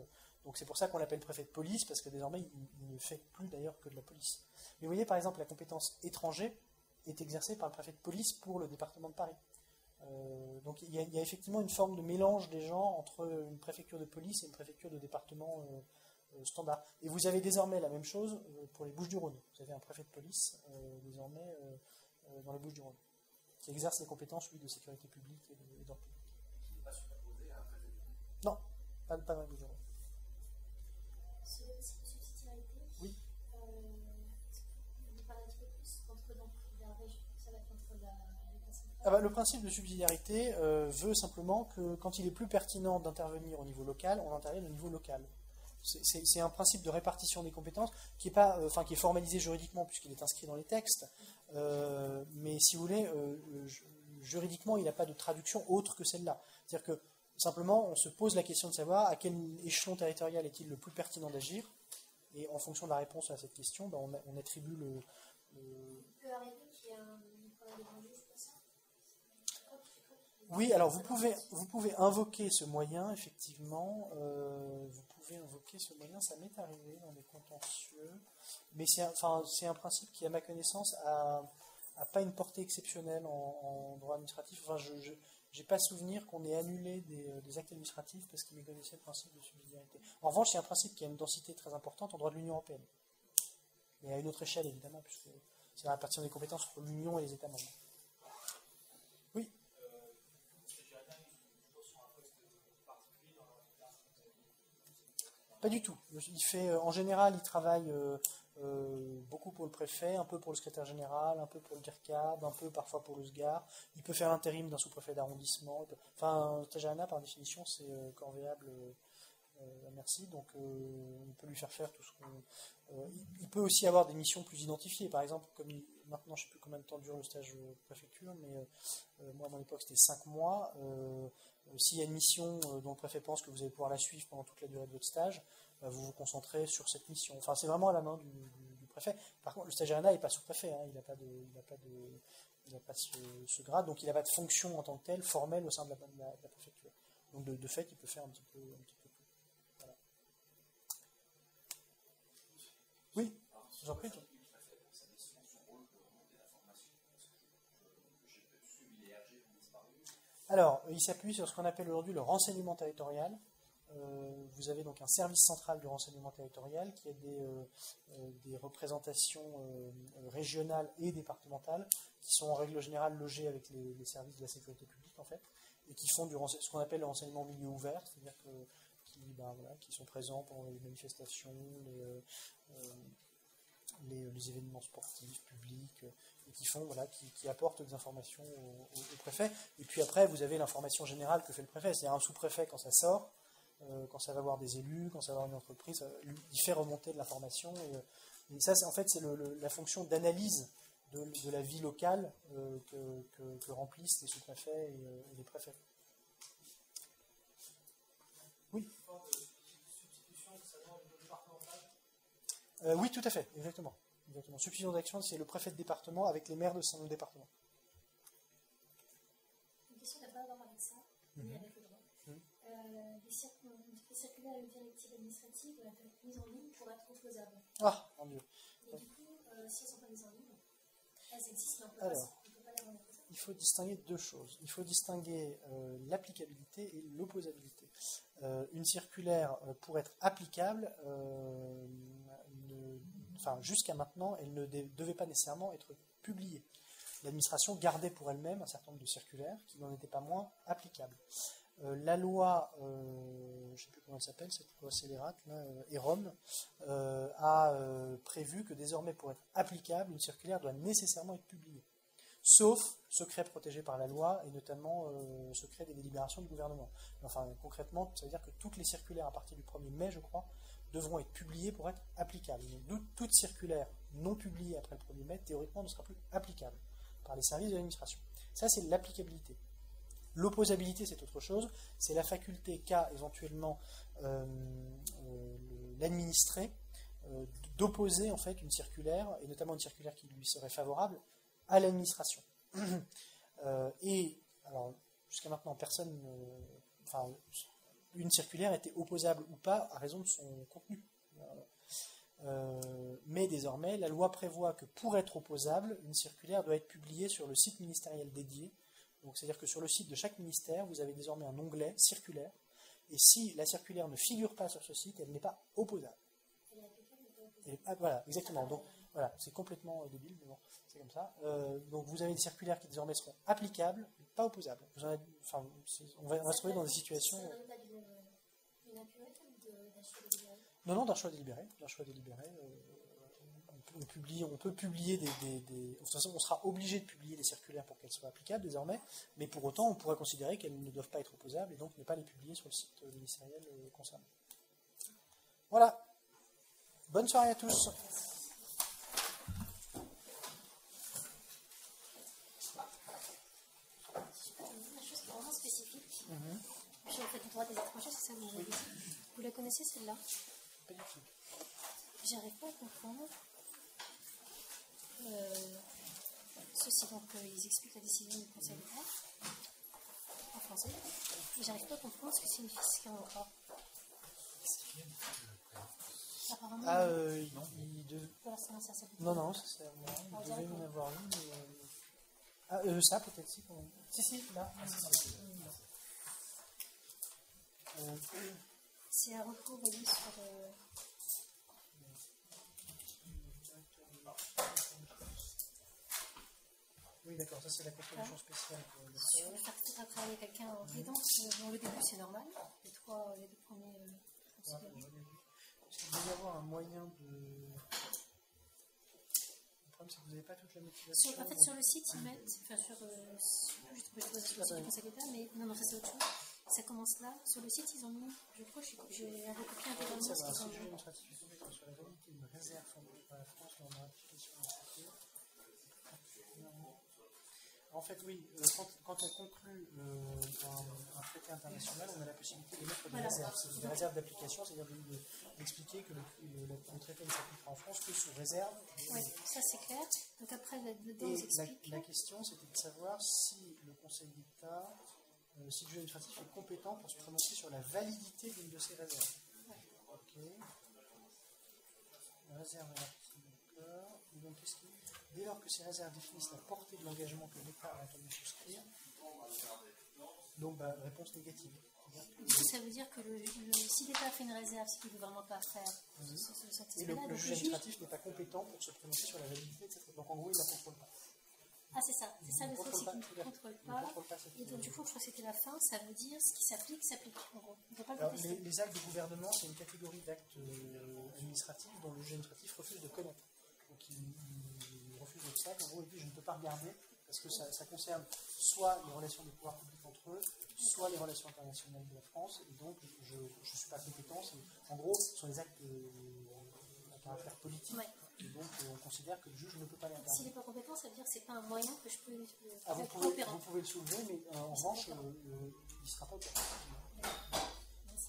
Donc c'est pour ça qu'on l'appelle préfet de police parce que désormais, il, ne fait plus d'ailleurs que de la police. Mais vous voyez, par exemple, la compétence étranger est exercée par le préfet de police pour le département de Paris. Euh, donc il y, a, effectivement une forme de mélange des gens entre une préfecture de police et une préfecture de département euh, standard. Et vous avez désormais la même chose pour les Bouches-du-Rhône. Vous avez un préfet de police désormais dans les Bouches-du-Rhône qui exerce les compétences lui, de sécurité publique et de- et d'ordre public. Non, pas, pas dans les Bouches-du-Rhône. Sur le principe de subsidiarité, Oui. euh, vous un petit peu plus entre donc, la région, la, Ah bah, le principe de subsidiarité euh, veut simplement que quand il est plus pertinent d'intervenir au niveau local, on intervienne au niveau local. C'est- un principe de répartition des compétences qui est, pas, euh, enfin, qui est formalisé juridiquement puisqu'il est inscrit dans les textes. Euh, mais si vous voulez, euh, ju- juridiquement, il n'a pas de traduction autre que celle-là. C'est-à-dire que simplement, on se pose la question de savoir à quel échelon territorial est-il le plus pertinent d'agir. Et en fonction de la réponse à cette question, ben, on, a- on attribue le, Oui, alors vous pouvez, vous pouvez invoquer ce moyen, effectivement. euh, vous pouvez invoquer ce moyen, ça m'est arrivé dans des contentieux. Mais c'est un, un principe qui, à ma connaissance, a, a pas une portée exceptionnelle en, droit administratif. Enfin, je n'ai pas souvenir qu'on ait annulé des, euh, des actes administratifs parce qu'ils méconnaissaient le principe de subsidiarité. En revanche, c'est un principe qui a une densité très importante en droit de l'Union européenne. Mais à une autre échelle, évidemment, puisque c'est la répartition des compétences entre l'Union et les États membres. Pas du tout. Il fait, euh, en général, il travaille euh, euh, beaucoup pour le préfet, un peu pour le secrétaire général, un peu pour le DIRCAB, un peu parfois pour le SGAR. Il peut faire l'intérim d'un sous-préfet d'arrondissement. Enfin, Tajana, par définition, c'est euh, corvéable merci, donc on peut lui faire faire tout ce qu'on. il peut aussi avoir des missions plus identifiées. Par exemple, comme il- maintenant, je ne sais plus combien de temps dure le stage préfecture, mais euh, euh, moi, à mon époque, c'était 5 mois. Euh, s'il y a une mission dont le préfet pense que vous allez pouvoir la suivre pendant toute la durée de votre stage, vous vous concentrez sur cette mission. Enfin, c'est vraiment à la main du, préfet. Par contre, le stagiaire n'est pas sous-préfet, hein. il n'a pas de, il pas de, il pas ce, grade, donc il n'a pas de fonction en tant que telle formelle au sein de la, préfecture. Donc de, fait, il peut faire un petit peu, un petit peu tout. Voilà. Oui, j'en prie. Alors, il s'appuie sur ce qu'on appelle aujourd'hui le renseignement territorial. Euh, vous avez donc un service central du renseignement territorial qui a des, euh, euh, des représentations euh, régionales et départementales qui sont en règle générale logées avec les, services de la sécurité publique en fait et qui font du ce qu'on appelle le renseignement milieu ouvert, c'est-à-dire qui, ben, voilà, qui sont présents pendant les manifestations, les, euh, euh, événements sportifs, publics, euh, et qui font, voilà, qui, qui apportent des informations au, au- préfet. Et puis après, vous avez l'information générale que fait le préfet. C'est-à-dire un sous-préfet quand ça sort, euh, quand ça va voir des élus, quand ça va voir une entreprise, ça- il fait remonter de l'information. Et, euh, et ça, c'est- en fait, c'est la fonction d'analyse de, de la vie locale euh, que, que- que remplissent les sous-préfets et, euh, et les préfets. Euh, oui, tout à fait, exactement. Exactement. Substitution d'action, c'est le préfet de département avec les maires de son département. Une question n'a pas à voir avec ça, ni Mhm. avec le droit. Euh, les circulaires et les directives administratives doivent être mises en ligne pour être opposables. Ah, mon Dieu. Et du coup, euh, si elles ne sont pas mises en ligne, elles existent, mais on Alors. ne peut pas les rendre opposables. Il faut distinguer deux choses. Il faut distinguer euh, l'applicabilité et l'opposabilité. Euh, une circulaire, euh, pour être applicable, euh, enfin, jusqu'à maintenant, elle ne devait pas nécessairement être publiée. L'administration gardait pour elle-même un certain nombre de circulaires qui n'en étaient pas moins applicables. Euh, la loi, euh, je ne sais plus comment elle s'appelle, cette loi scélérate, là, euh, EROM, euh, a prévu que désormais, pour être applicable, une circulaire doit nécessairement être publiée sauf secret protégé par la loi et notamment secret des délibérations du gouvernement. Enfin, concrètement, ça veut dire que toutes les circulaires à partir du 1er mai, je crois, devront être publiées pour être applicables. Toute circulaire non publiée après le 1er mai, théoriquement, ne sera plus applicable par les services de l'administration. Ça, c'est l'applicabilité. L'opposabilité, c'est autre chose. C'est la faculté qu'a éventuellement euh, euh, l'administré euh, d'opposer en fait une circulaire, et notamment une circulaire qui lui serait favorable, à l'administration. Et alors jusqu'à maintenant, personne, une circulaire était opposable ou pas à raison de son contenu. Euh, mais désormais, la loi prévoit que pour être opposable, une circulaire doit être publiée sur le site ministériel dédié. Donc, c'est-à-dire que sur le site de chaque ministère, vous avez désormais un onglet circulaire. Et si la circulaire ne figure pas sur ce site, elle n'est pas opposable. Ah, voilà, exactement. Donc, voilà, c'est complètement euh, débile, mais bon, c'est comme ça. Euh, donc, vous avez des circulaires qui désormais seront applicables, mais pas opposables. Vous en avez- enfin, on, va, on va se trouver dans des situations. Non, non, d'un choix délibéré. D'un choix délibéré. euh, on, publie, on peut publier des, des- des- De toute façon, on sera obligé de publier des circulaires pour qu'elles soient applicables désormais, mais pour autant, on pourrait considérer qu'elles ne doivent pas être opposables et donc ne pas les publier sur le site ministériel concerné. Voilà. Bonne soirée à tous. Une chose qui spécifique. Puis en fait, du droit des étrangers, c'est ça avez dit. Vous la connaissez celle-là? Pas du tout. J'arrive pas à comprendre. Euh, ceci, donc, euh, ils expliquent la décision du Conseil d'État en français. Et j'arrive pas à comprendre ce que signifie ce qu'il y a encore. Apparemment, Ah, euh, il- il pour l'instant, ça s'applique. Non, non, ça c'est à moi. Il devait y en avoir une. mais, euh, Ah, euh, ça peut-être, si, quand même. Si, si, là. Euh, C'est vous voyez, sur. euh, oui, d'accord, ça c'est la contribution spéciale. euh, sur le faire faire travailler quelqu'un en guidance. Euh, Bon, le début, c'est normal. Les trois, les deux premiers. euh, Ouais, qu'il doit y avoir un moyen de. Problème, c'est que vous n'avez pas toute la motivation. Sur, en fait, sur le site, ils mettent, enfin sur, euh, sur- sur le site du mais non, non, ça c'est autre chose. Ça commence là. Sur le site, ils ont mis, je crois, j'ai j'ai un recopié intégralement ce c'est qu'ils ont mis. administratif compétent sur la validité d'une réserve fondée par la France lors de la ratification d'un traité. En fait, oui, euh, quand, quand on conclut euh, un, un traité international, on a la possibilité de mettre des Voilà. réserves. C'est des réserves d'application, c'est-à-dire de- de- d'expliquer que le, le- le traité ne s'appliquera en France que sous réserve. Oui, ça c'est clair. Donc après, dedans, Et la, question, c'était de savoir si le Conseil d'État, euh, si le juge administratif est compétent pour se prononcer sur la validité d'une de ces réserves. Ok. réserve d'accord. Donc, qu'est-ce qui- Dès lors que ces réserves définissent la portée de l'engagement que l'État a entendu souscrire, donc bah, réponse négative. Coup, ça veut dire que le, le- si l'État fait une réserve, c'est qu'il ne veut vraiment pas faire ce, ce, ce, cet Et le, juge le juge- administratif n'est pas compétent pour se prononcer sur la validité de cette Donc en gros, il ne la contrôle pas. Ah, c'est ça, c'est ça le truc, c'est qu'il il ne contrôle pas. Et donc, du coup, je crois que c'était la fin, ça veut dire ce qui s'applique, s'applique, en gros. On ne peut pas le Alors, contester. les, les actes de gouvernement, c'est une catégorie d'actes euh, administratifs dont le juge administratif refuse de connaître. Donc il, gros, il dit je ne peux pas regarder parce que ça, ça concerne soit les relations des pouvoirs publics entre eux, soit les relations internationales de la France. Et donc, je ne suis pas compétent. C'est- En gros, ce sont des actes euh, à caractère politique. Ouais. Et donc, on considère que le juge ne peut pas les S'il n'est pas compétent, ça veut dire que ce n'est pas un moyen que je peux euh, Ah, vous, pouvez, opérant. vous pouvez le soulever, mais euh, en revanche, euh, euh, il ne sera pas opérant. Merci.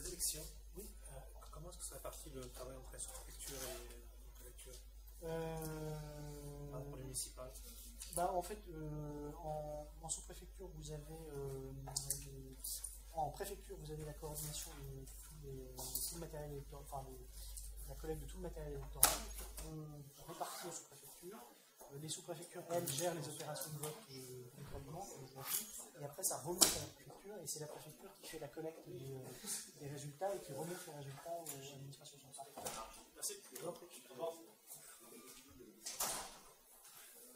Les élections, Oui. euh, comment est-ce que ça répartit le travail entre la sous-préfecture et la bah, en fait, euh, en, sous-préfecture, vous avez euh, en préfecture, vous avez la coordination de tout, le matériel électoral, enfin, la collecte de tout le matériel électoral. On répartit aux sous-préfectures. Euh, les sous-préfectures, elles, gèrent les opérations de vote concrètement, et après ça remonte à la préfecture, et c'est la préfecture qui fait la collecte des, résultats et qui remonte les résultats aux administrations centrales. Merci.